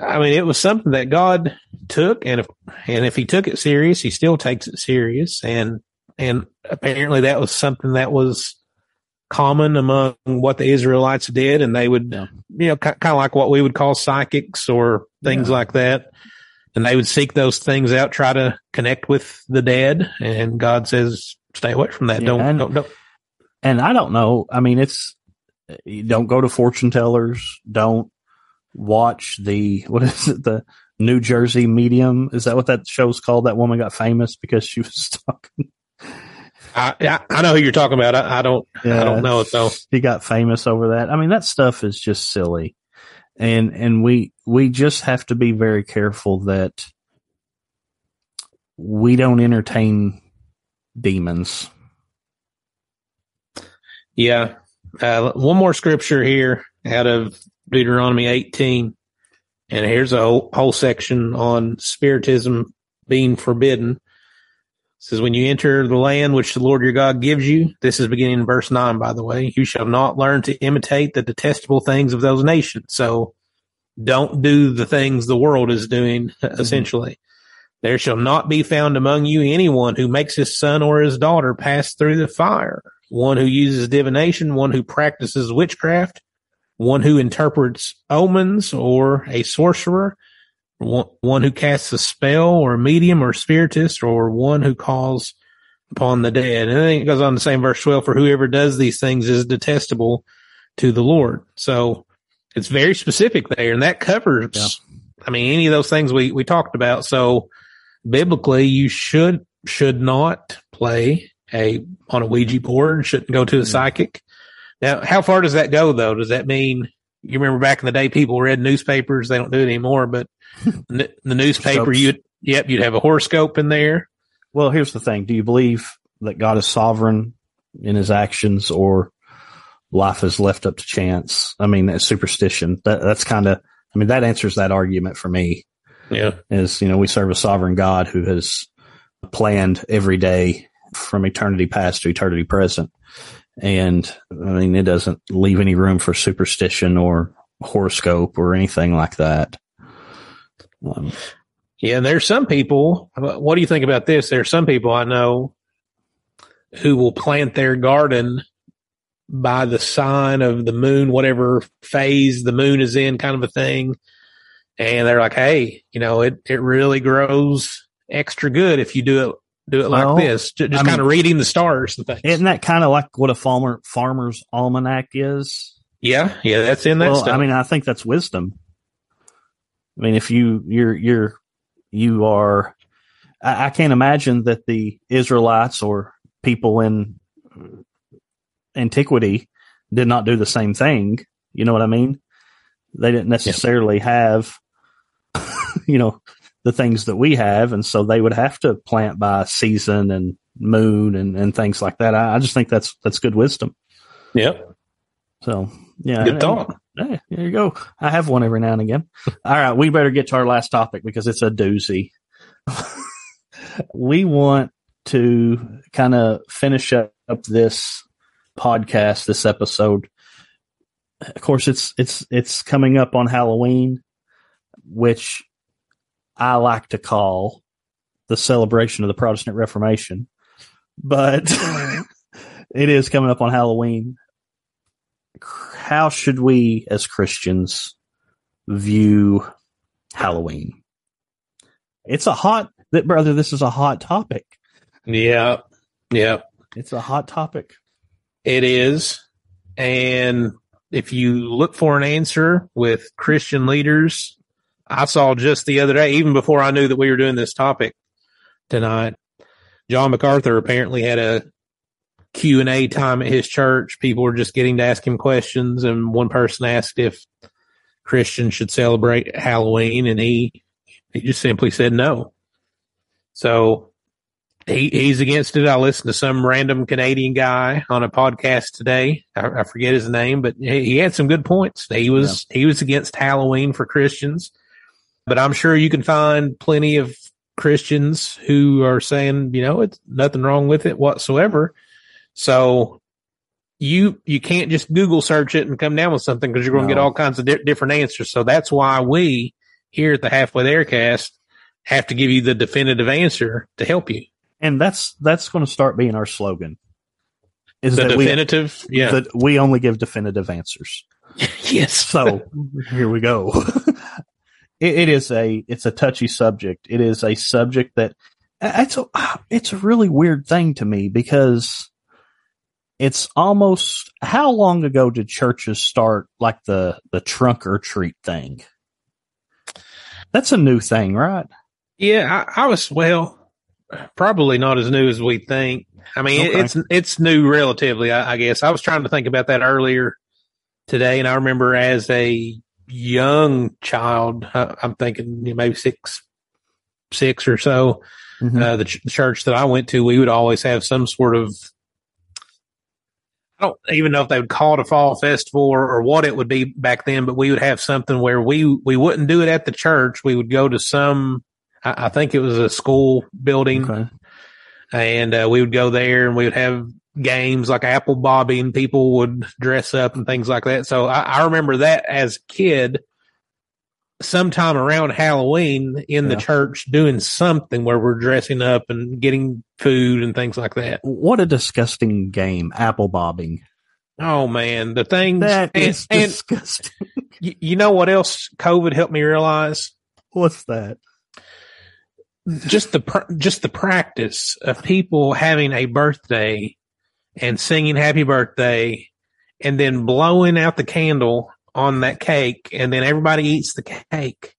I mean, it was something that God took, and if and if He took it serious, He still takes it serious, and and apparently that was something that was common among what the Israelites did, and they would, Yeah. you know, kind of like what we would call psychics or things Yeah. like that. And they would seek those things out, try to connect with the dead, and God says, "Stay away from that. Yeah, don't, and- don't, don't." And I don't know. I mean, it's don't go to fortune tellers. Don't watch the what is it? The New Jersey Medium. Is that what that show's called? That woman got famous because she was talking. I, I I know who you're talking about. I, I don't, I don't know it though. He got famous over that. I mean, that stuff is just silly. And, and we, we just have to be very careful that we don't entertain demons. Yeah. Uh, one more scripture here out of Deuteronomy 18. And here's a whole, whole section on spiritism being forbidden. It says, when you enter the land which the Lord your God gives you, this is beginning in verse nine, by the way, you shall not learn to imitate the detestable things of those nations. So don't do the things the world is doing, mm-hmm. essentially. There shall not be found among you anyone who makes his son or his daughter pass through the fire, one who uses divination, one who practices witchcraft, one who interprets omens or a sorcerer, one, who casts a spell or a medium or spiritist, or one who calls upon the dead. And then it goes on to say in verse 12, for whoever does these things is detestable to the Lord. So it's very specific there, and that covers, Yeah. I mean, any of those things we, we talked about. So biblically, you should, should not play a, on a Ouija board, shouldn't go to a psychic. Now, how far does that go though? Does that mean you remember back in the day, people read newspapers? They don't do it anymore, but n- the newspaper, you'd, yep, you'd have a horoscope in there. Well, here's the thing. Do you believe that God is sovereign in his actions or life is left up to chance? I mean, that's superstition. That, that's kind of, I mean, that answers that argument for me. Yeah. is you know we serve a sovereign God who has planned every day from eternity past to eternity present, and I mean it doesn't leave any room for superstition or horoscope or anything like that. Um, Yeah, and there's some people. What do you think about this? There's some people I know who will plant their garden by the sign of the moon, whatever phase the moon is in, kind of a thing. And they're like, "Hey, you know, it it really grows extra good if you do it do it like Well, this, Ju- just I kind of reading the stars and things." isn't that kind of like what a farmer farmer's almanac is? yeah, yeah, that's in that well, stuff. I mean, I think that's wisdom. I mean, if you you're you're you are, I, I can't imagine that the Israelites or people in antiquity did not do the same thing. You know what I mean? They didn't necessarily have, you know, the things that we have, and so they would have to plant by season and moon and, and things like that. I, I just think that's that's good wisdom. yep, So yeah, good thought. Hey, there you go. I have one every now and again. All right, we better get to our last topic because it's a doozy. we want to kind of finish up this podcast, this episode. Of course, it's it's it's coming up on Halloween, which I like to call the celebration of the Protestant Reformation, but it is coming up on Halloween how should we as Christians view Halloween? It's a hot, that brother, this is a hot topic. Yeah, yeah. It's a hot topic. It is. And if you look for an answer with Christian leaders, I saw just the other day, even before I knew that we were doing this topic tonight, John MacArthur apparently had a Q and A time at his church. People were just getting to ask him questions, and one person asked if Christians should celebrate Halloween, and he he just simply said no. So he he's against it. I listened to some random Canadian guy on a podcast today. I, I forget his name, but he, he, had some good points. He was yeah. he was against Halloween for Christians, but I'm sure you can find plenty of Christians who are saying, you know, it's nothing wrong with it whatsoever. So you you can't just Google search it and come down with something because you're going to no. get all kinds of di- different answers. So that's why we here at the Halfway There cast have to give you the definitive answer to help you. And that's that's going to start being our slogan. Is the that definitive? We, yeah. That we only give definitive answers. yes. So here we go. it, it is a it's a touchy subject. It is a subject that it's a ah, it's a really weird thing to me because it's almost how long ago did churches start like the the trunk or treat thing? That's a new thing, right? Yeah, I, I was well, probably not as new as we think. I mean, okay. it's it's new relatively, I, I, guess. I was trying to think about that earlier today, and I remember as a young child, I, am thinking maybe six, six or so. Mm-hmm. Uh, the, ch- the church that I went to, we would always have some sort of I don't even know if they would call it a fall festival or, or, what it would be back then, but we would have something where we we wouldn't do it at the church. We would go to some, I, I think it was a school building, okay. and uh, we would go there and we would have games like apple bobbing. People would dress up and things like that. So I, I remember that as a kid sometime around Halloween in yeah. the church doing something where we're dressing up and getting food and things like that. What a disgusting game, apple bobbing. Oh man, the things that and, is disgusting. you, you know what else COVID helped me realize? What's that? Just the just the practice of people having a birthday and singing happy birthday and then blowing out the candle on that cake and then everybody eats the cake.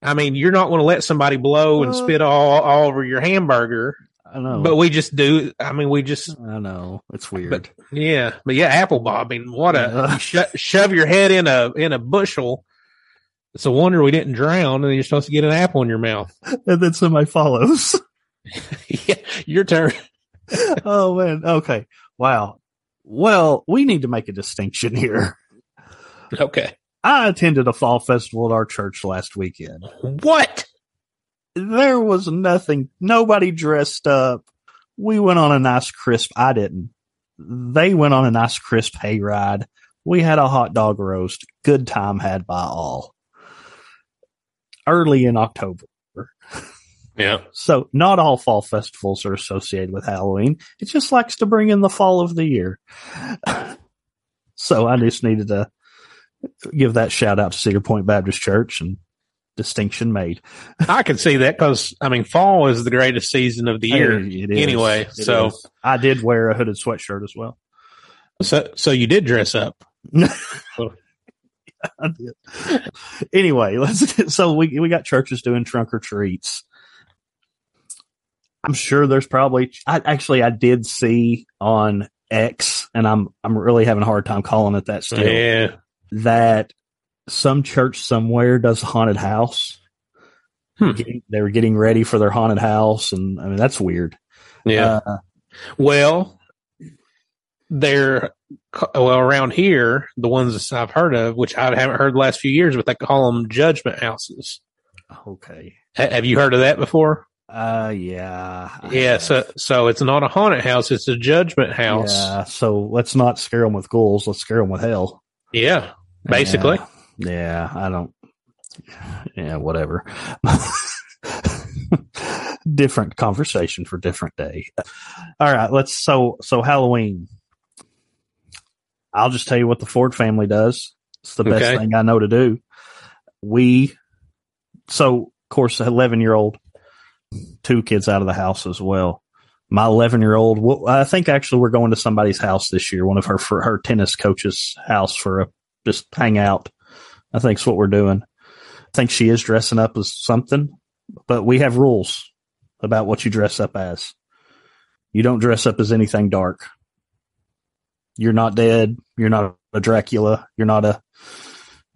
I mean, you're not going to let somebody blow and spit all, all over your hamburger. I know. But we just do. I mean, we just. I know. It's weird. But, yeah. But yeah, apple bobbing. What a. sho- shove your head in a, in a bushel. It's a wonder we didn't drown and you're supposed to get an apple in your mouth. And then somebody follows. yeah. Your turn. oh, man. Okay. Wow. Well, we need to make a distinction here. Okay. I attended a fall festival at our church last weekend. What? There was nothing. Nobody dressed up. We went on a nice crisp. I didn't. They went on a nice crisp hayride. We had a hot dog roast. Good time had by all. Early in October. Yeah. So not all fall festivals are associated with Halloween. It just likes to bring in the fall of the year. so I just needed to give that shout out to Cedar Point Baptist Church and distinction made. I can see that because I mean, fall is the greatest season of the year anyway. It so is. I did wear a hooded sweatshirt as well. So, so you did dress up. I did. Anyway, let's. Get, so we we got churches doing trunk or treats. I'm sure there's probably. I actually I did see on X, and I'm I'm really having a hard time calling it that still. Yeah that some church somewhere does haunted house. Hmm. Getting, they were getting ready for their haunted house, and I mean that's weird. Yeah. Uh, well, they're well around here. The ones I've heard of, which I haven't heard the last few years, but they call them judgment houses. Okay. H- have you heard of that before? Uh, yeah. yeah. So, so it's not a haunted house; it's a judgment house. Yeah. So let's not scare them with ghouls. Let's scare them with hell. Yeah basically. Yeah, yeah I don't. Yeah, whatever. different conversation for different day. All right, let's so so Halloween. I'll just tell you what the Ford family does. It's the best okay. thing I know to do. We so of course eleven year old, two kids out of the house as well. my 11 year old, well, I think actually we're going to somebody's house this year, one of her, for her tennis coach's house for a, just hang out. I think's what we're doing. I think she is dressing up as something, but we have rules about what you dress up as. You don't dress up as anything dark. You're not dead. You're not a Dracula. You're not a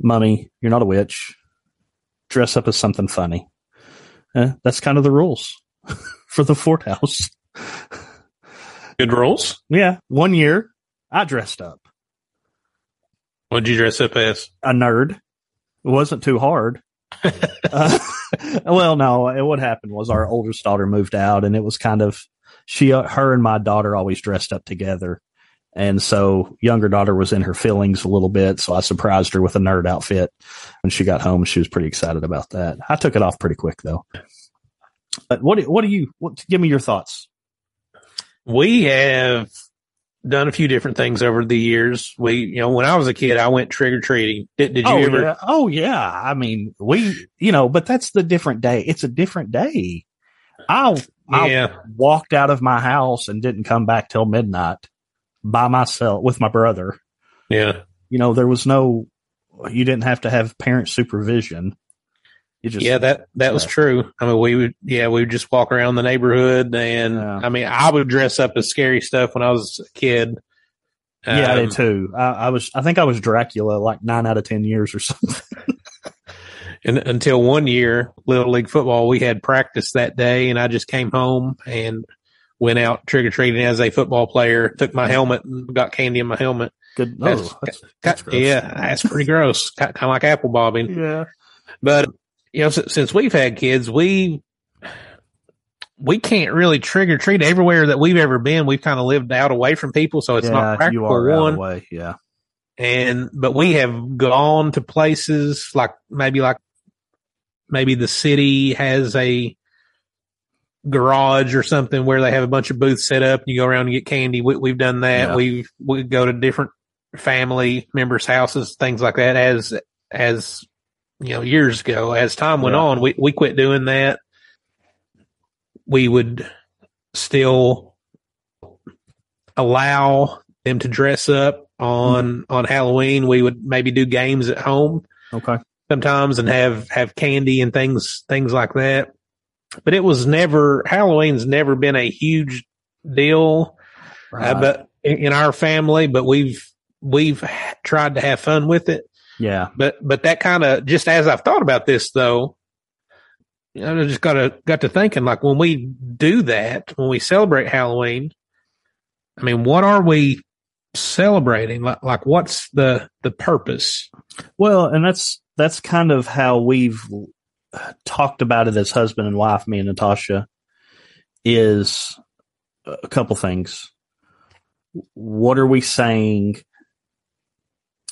mummy. You're not a witch. Dress up as something funny. Eh, that's kind of the rules for the Ford House. Good rules. Yeah. One year I dressed up What'd you dress up as? a nerd. It wasn't too hard. uh, well, no, what happened was our oldest daughter moved out and it was kind of, she, uh, her and my daughter always dressed up together. And so younger daughter was in her feelings a little bit. So I surprised her with a nerd outfit when she got home. She was pretty excited about that. I took it off pretty quick though. But what, do- what do you, what, give me your thoughts. We have done a few different things over the years. We, you know, when I was a kid, I went trick or treating. Did, did you oh, ever? yeah. oh yeah. I mean, we, you know, but that's the different day. It's a different day. I, I Yeah. walked out of my house and didn't come back till midnight by myself with my brother. Yeah. You know, there was no, you didn't have to have parent supervision. You just, yeah, that that was true. I mean, we would, yeah, we would just walk around the neighborhood, and Yeah. I mean, I would dress up as scary stuff when I was a kid. yeah, I Um, did too. I, I was, I think I was Dracula like nine out of 10 years or something. and until one year, little league football, we had practice that day, and I just came home and went out trick or treating as a football player. Took my helmet and got candy in my helmet. Good. That's- oh, that's, that's gross. yeah, that's pretty gross. Kind of like apple bobbing. Yeah. But you know, since we've had kids, we we can't really trick or treat everywhere that we've ever been. We've kind of lived out away from people, so it's not you practical. are out of one, way. Yeah. and but we have gone to places like maybe like maybe the city has a garage or something where they have a bunch of booths set up and you go around and get candy. We, we've done that. Yeah. We've we go to different family members' houses, things like that. As as you know, years ago, as time went Yeah. on, we we quit doing that. We would still allow them to dress up on mm-hmm. on Halloween. We would maybe do games at home Okay. sometimes and have have candy and things things like that. But it was never Halloween's never been a huge deal, uh, but in, in our family. But we've we've tried to have fun with it. yeah. But but that kind of just as I've thought about this though, you know, I just got to got to thinking like when we do that when we celebrate Halloween, I mean, what are we celebrating? Like like what's the the purpose? Well, and that's that's kind of how we've talked about it as husband and wife, me and Natasha, is a couple things. What are we saying?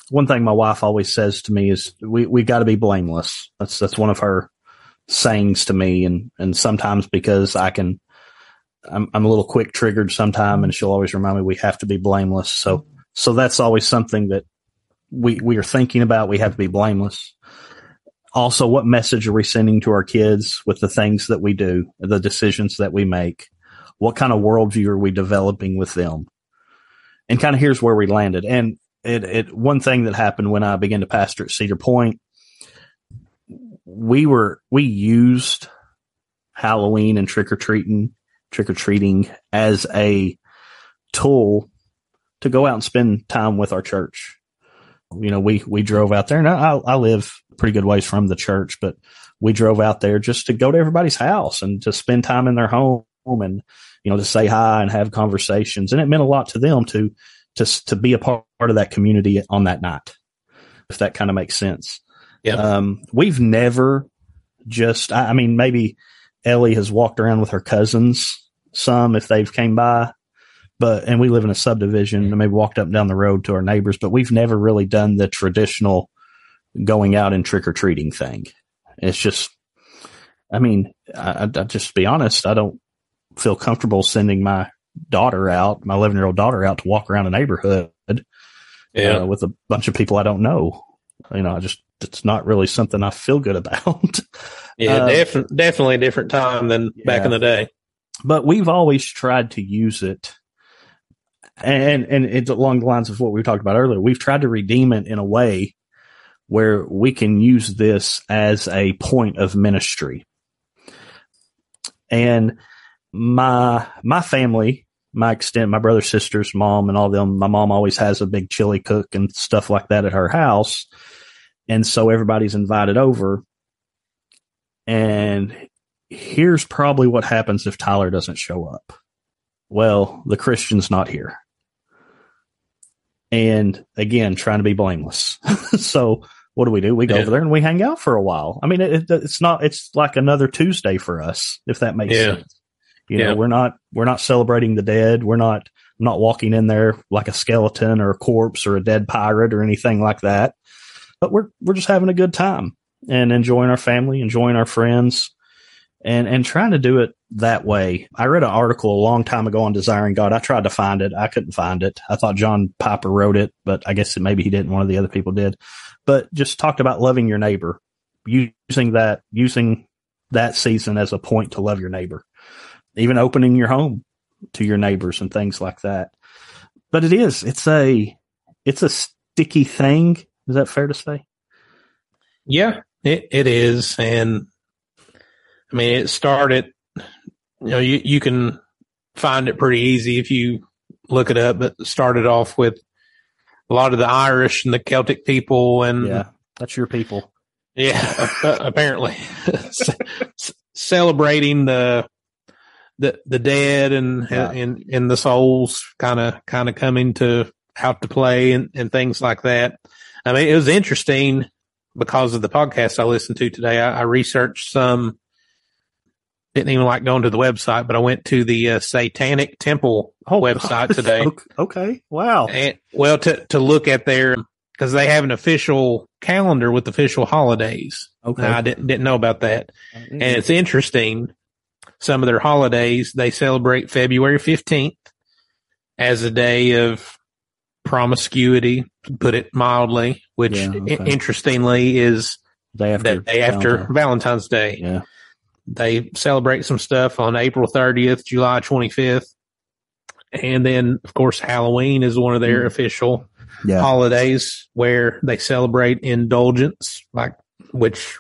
One thing my wife always says to me is we we got to be blameless. That's that's one of her sayings to me, and and sometimes because I can, I'm I'm a little quick triggered sometime, and she'll always remind me we have to be blameless. So so that's always something that we we are thinking about we have to be blameless also what message are we sending to our kids with the things that we do the decisions that we make? What kind of worldview are we developing with them? And kind of here's where we landed. And it, it one thing that happened when i began to pastor at cedar point we were we used halloween and trick-or-treating trick-or-treating as a tool to go out and spend time with our church. You know, we, we drove out there and I, I live pretty good ways from the church, but we drove out there just to go to everybody's house and to spend time in their home and, you know, to say hi and have conversations. And it meant a lot to them to, to, to be a part of that community on that night, if that kind of makes sense. Yeah. Um, we've never just, I, I mean, maybe Ellie has walked around with her cousins some if they've came by, but and we live in a subdivision and maybe walked up and down the road to our neighbors, but we've never really done the traditional going out and trick or treating thing. It's just, I mean, I, I just be honest, I don't feel comfortable sending my daughter out, my 11 year old daughter out to walk around a neighborhood uh, with a bunch of people I don't know. You know, I just, it's not really something I feel good about. Yeah, Uh, definitely, definitely a different time than back in the day. but we've always tried to use it. And, and it's along the lines of what we talked about earlier. We've tried to redeem it in a way where we can use this as a point of ministry. And my, my family, my extent, my brother, sisters, mom, and all them, my mom always has a big chili cook and stuff like that at her house. And so everybody's invited over. And here's probably what happens if Tyler doesn't show up. Well, the Christian's not here. And again, trying to be blameless. so what do we do? We go yeah. over there and we hang out for a while. I mean, it, it's not, it's like another Tuesday for us, if that makes yeah. sense. You yeah. know, we're not, we're not celebrating the dead. We're not, not walking in there like a skeleton or a corpse or a dead pirate or anything like that. But we're, we're just having a good time and enjoying our family, enjoying our friends and and trying to do it that way. I read an article a long time ago on desiring God. I tried to find it. I couldn't find it. I thought John Piper wrote it, but I guess maybe he didn't. One of the other people did. But just talked about loving your neighbor, using that using that season as a point to love your neighbor, even opening your home to your neighbors and things like that. But it is it's a it's a sticky thing. Is that fair to say? Yeah, it, it is, and I mean, it started, you know, you, you can find it pretty easy if you look it up, but started off with a lot of the Irish and the Celtic people and yeah, that's your people. Yeah, apparently celebrating the, the, the dead and, yeah. and, and the souls kind of, kind of coming to out to play and, and things like that. I mean, it was interesting because of the podcast I listened to today. I, I researched some didn't even like going to the website, but I went to the uh, Satanic Temple oh, website today. okay. Wow. And, well, to, to look at their, cause they have an official calendar with official holidays. Okay. Now, I didn't, didn't know about that. Mm-hmm. And it's interesting. Some of their holidays, they celebrate February 15th as a day of promiscuity, put it mildly, which yeah, okay. I- interestingly is day after, day after Valentine's. Valentine's Day. Yeah. They celebrate some stuff on April 30th, July 25th. And then, of course, Halloween is one of their mm. official yeah. holidays where they celebrate indulgence, like which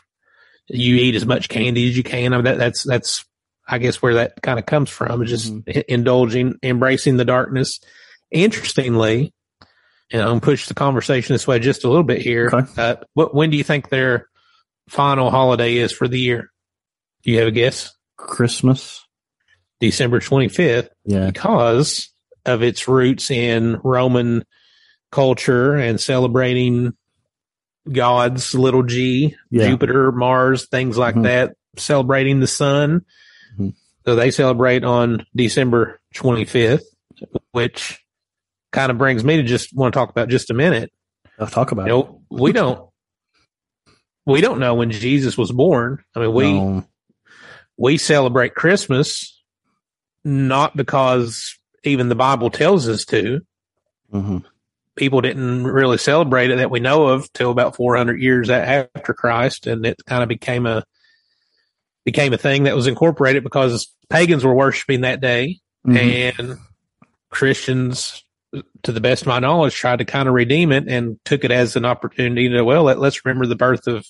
you eat as much candy as you can. I mean, that, that's, that's, I guess where that kind of comes from, just mm-hmm. indulging, embracing the darkness. Interestingly, and I'm going to push the conversation this way just a little bit here. Okay. Uh, what, when do you think their final holiday is for the year? Do you have a guess? Christmas. December 25th. Yeah. Because of its roots in Roman culture and celebrating gods, little g, yeah. Jupiter, Mars, things like mm-hmm. that, celebrating the sun. Mm-hmm. So they celebrate on December 25th, which kind of brings me to just want to talk about just a minute. I'll talk about you know, it. we don't, we don't know when Jesus was born. I mean, we, no we celebrate Christmas not because even the Bible tells us to. Mm-hmm. People didn't really celebrate it that we know of till about 400 years after Christ, and it kind of became a became a thing that was incorporated because pagans were worshiping that day, mm-hmm. and Christians, to the best of my knowledge, tried to kind of redeem it and took it as an opportunity to well, let, let's remember the birth of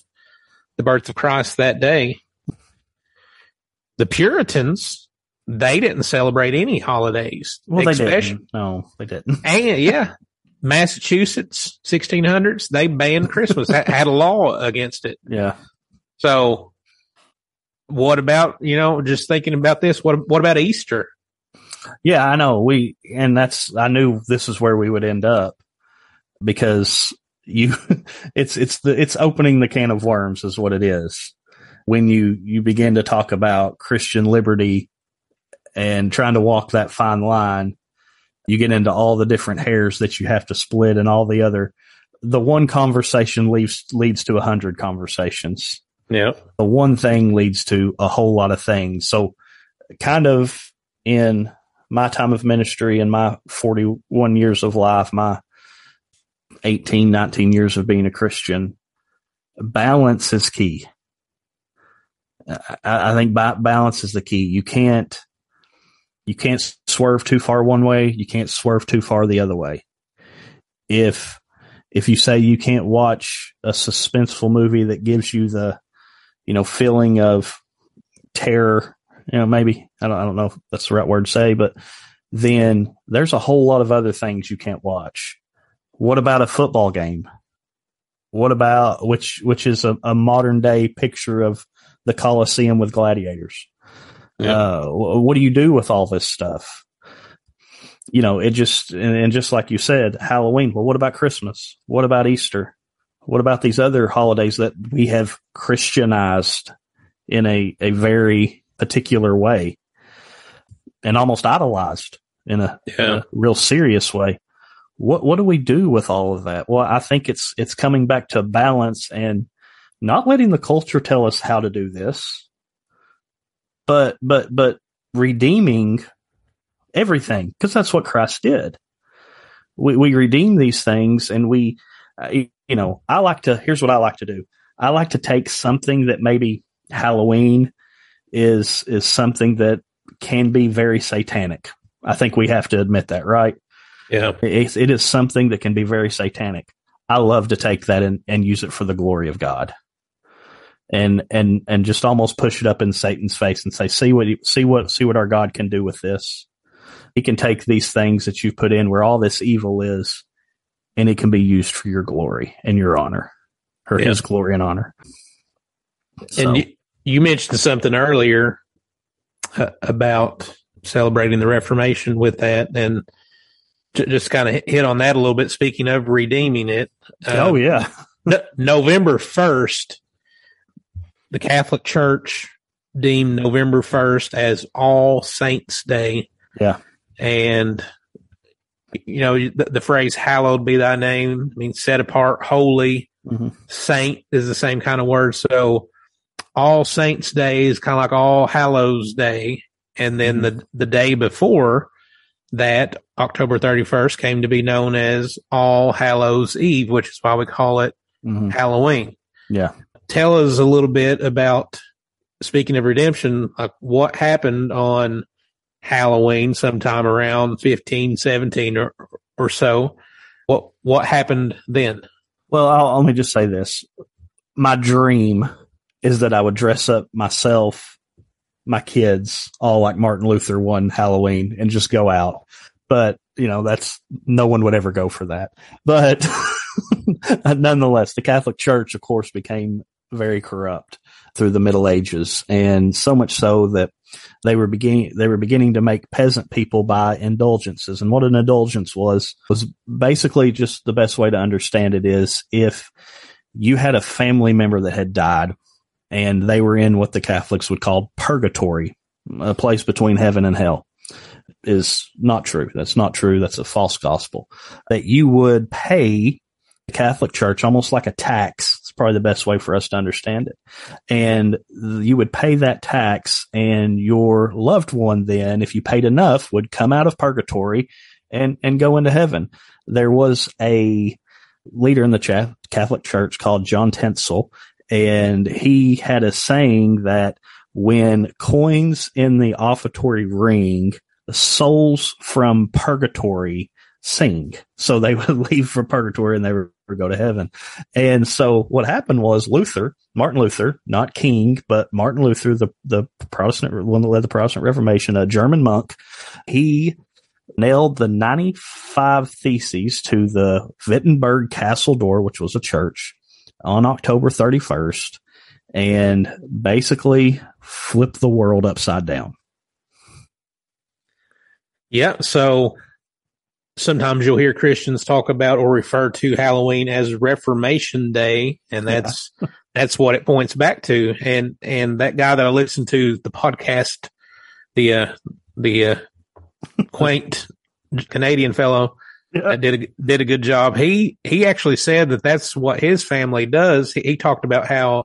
the birth of Christ that day. The Puritans, they didn't celebrate any holidays. Well, they didn't. No, they didn't. And yeah, Massachusetts, 1600s, they banned Christmas, had a law against it. Yeah. So what about, you know, just thinking about this, what, what about Easter? Yeah, I know. We, and that's, I knew this is where we would end up because you, it's, it's the, it's opening the can of worms is what it is when you, you begin to talk about Christian liberty and trying to walk that fine line, you get into all the different hairs that you have to split and all the other, the one conversation leads, leads to a hundred conversations. Yeah. The one thing leads to a whole lot of things. So kind of in my time of ministry and my 41 years of life, my 18, 19 years of being a Christian, balance is key. I, I think balance is the key. You can't, You can't swerve too far one way. You can't swerve too far the other way. If if you say you can't watch a suspenseful movie that gives you the, you know, feeling of terror, you know, maybe I don't I don't know if that's the right word to say, but then there's a whole lot of other things you can't watch. What about a football game? What about which which is a, a modern day picture of the Coliseum with gladiators? Yeah. Uh, what do you do with all this stuff? You know, it just and, and just like you said, Halloween. Well, what about Christmas? What about Easter? What about these other holidays that we have Christianized in a, a very particular way and almost idolized in a, Yeah. a real serious way? What what do we do with all of that? Well, I think it's it's coming back to balance and not letting the culture tell us how to do this, but but but redeeming everything because that's what Christ did. We we redeem these things and we, uh, you know, I like to. Here's what I like to do. I like to take something that maybe Halloween is is something that can be very satanic. I think we have to admit that, right? Yeah. It's, it is something that can be very satanic. I love to take that and, and use it for the glory of God. And, and, and just almost push it up in Satan's face and say, see what, see what, see what our God can do with this. He can take these things that you've put in where all this evil is and it can be used for your glory and your honor or Yeah. his glory and honor. So, And you, you mentioned something earlier uh, about celebrating the Reformation with that, and j- just kind of hit on that a little bit. Speaking of redeeming it, uh, oh yeah. No- November 1st, the Catholic Church deemed November 1st as All Saints Day. Yeah. And, you know, the, the phrase hallowed be thy name means set apart, holy. Mhm. Saint is the same kind of word. So All Saints Day is kind of like All Hallows Day. And then the, the day before that, October 31st, came to be known as All Hallows Eve, which is why we call it Mhm. Halloween. Yeah. Tell us a little bit about speaking of redemption, like what happened on Halloween sometime around 15, 17 or, or so. What, what happened then? Well, I'll, let me just say this. My dream is that I would dress up myself, my kids, all like Martin Luther one Halloween and just go out. But, you know, that's no one would ever go for that. But nonetheless, the Catholic Church, of course, became very corrupt through the Middle Ages and so much so that they were beginning they were beginning to make peasant people buy indulgences. And what an indulgence was was basically just the best way to understand it is if you had a family member that had died and they were in what the Catholics would call purgatory a place between heaven and hell is not true. That's not true. That's a false gospel. That you would pay the Catholic Church almost like a tax probably the best way for us to understand it. And you would pay that tax and your loved one then if you paid enough would come out of purgatory and and go into heaven. There was a leader in the catholic church called john Tetzel and he had a saying that when coins in the offertory ring souls from purgatory sing. So they would leave for purgatory and they would go to heaven and so what happened was Luther, Martin Luther, not King, but Martin Luther, the, the Protestant, one that led the Protestant Reformation, a German monk, he nailed the 95 theses to the Wittenberg castle door, which was a church on October 31st and basically flipped the world upside down. Yeah. So sometimes you'll hear Christians talk about or refer to Halloween as Reformation Day, and that's that's what it points back to. And and that guy that I listened to the podcast, the uh, the uh, quaint Canadian fellow Yeah. that did a, did a good job. He he actually said that that's what his family does. He, he talked about how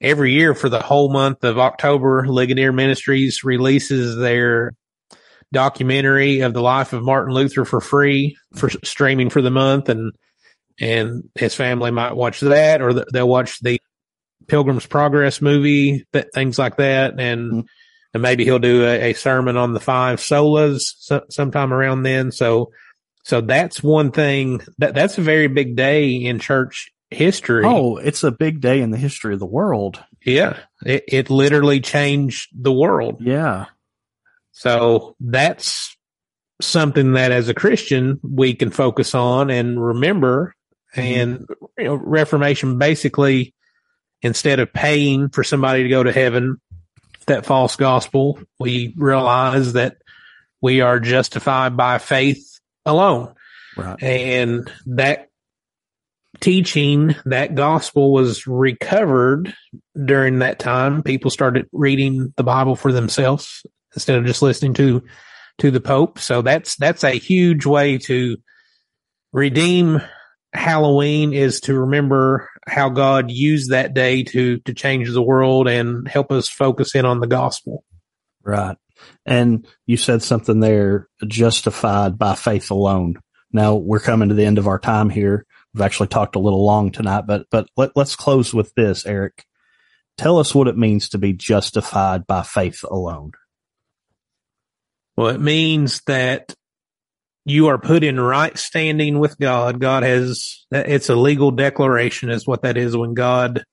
every year for the whole month of October, Ligonier Ministries releases their documentary of the life of Martin Luther for free for streaming for the month, and and his family might watch that, or th- they'll watch the Pilgrim's Progress movie, that things like that, and hmm. and maybe he'll do a, a sermon on the five solas so, sometime around then. So, so that's one thing that that's a very big day in church history. Oh, it's a big day in the history of the world. Yeah. It, it literally changed the world. Yeah. So that's something that as a Christian we can focus on and remember. Mm-hmm. And you know, Reformation basically, instead of paying for somebody to go to heaven, that false gospel, we realize that we are justified by faith alone. Right. And that teaching, that gospel was recovered during that time. People started reading the Bible for themselves instead of just listening to to the Pope. So that's that's a huge way to redeem Halloween is to remember how God used that day to to change the world and help us focus in on the gospel. Right. And you said something there, justified by faith alone. Now we're coming to the end of our time here. We've actually talked a little long tonight, but but let, let's close with this, Eric. Tell us what it means to be justified by faith alone. Well, it means that you are put in right standing with God. God has, it's a legal declaration is what that is when God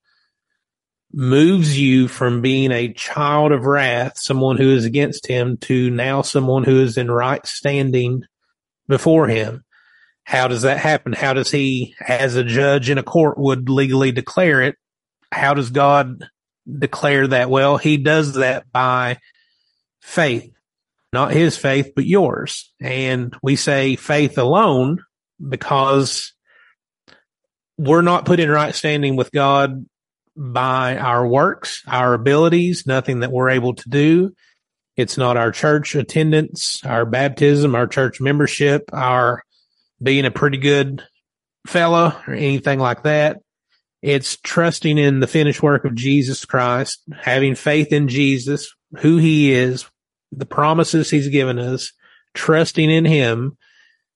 moves you from being a child of wrath, someone who is against him to now someone who is in right standing before him. How does that happen? How does he, as a judge in a court would legally declare it? How does God declare that? Well, he does that by faith not his faith, but yours. And we say faith alone because we're not put in right standing with God by our works, our abilities, nothing that we're able to do. It's not our church attendance, our baptism, our church membership, our being a pretty good fella or anything like that. It's trusting in the finished work of Jesus Christ, having faith in Jesus, who he is, the promises he's given us, trusting in him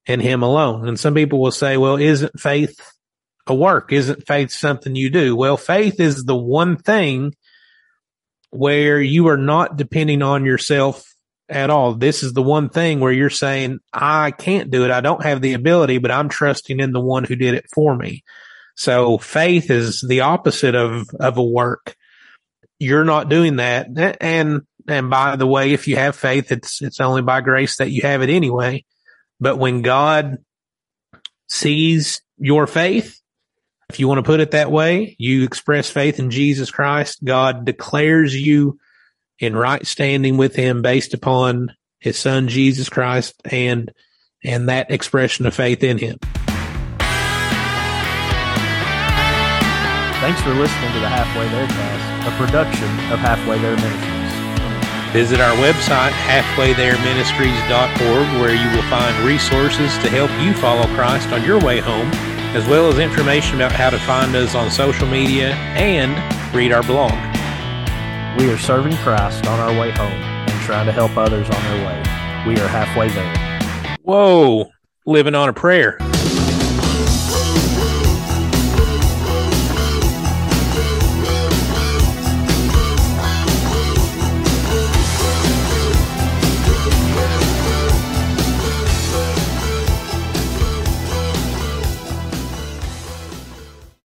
and him alone. And some people will say, well, isn't faith a work? Isn't faith something you do? Well, faith is the one thing where you are not depending on yourself at all. This is the one thing where you're saying, I can't do it. I don't have the ability, but I'm trusting in the one who did it for me. So faith is the opposite of, of a work. You're not doing that. And and by the way, if you have faith, it's, it's only by grace that you have it anyway. But when God sees your faith, if you want to put it that way, you express faith in Jesus Christ. God declares you in right standing with him based upon his son, Jesus Christ, and, and that expression of faith in him. Thanks for listening to the Halfway There cast, a production of Halfway There Ministries. Visit our website, halfwaythereministries.org, where you will find resources to help you follow Christ on your way home, as well as information about how to find us on social media and read our blog. We are serving Christ on our way home and trying to help others on their way. We are halfway there. Whoa, living on a prayer.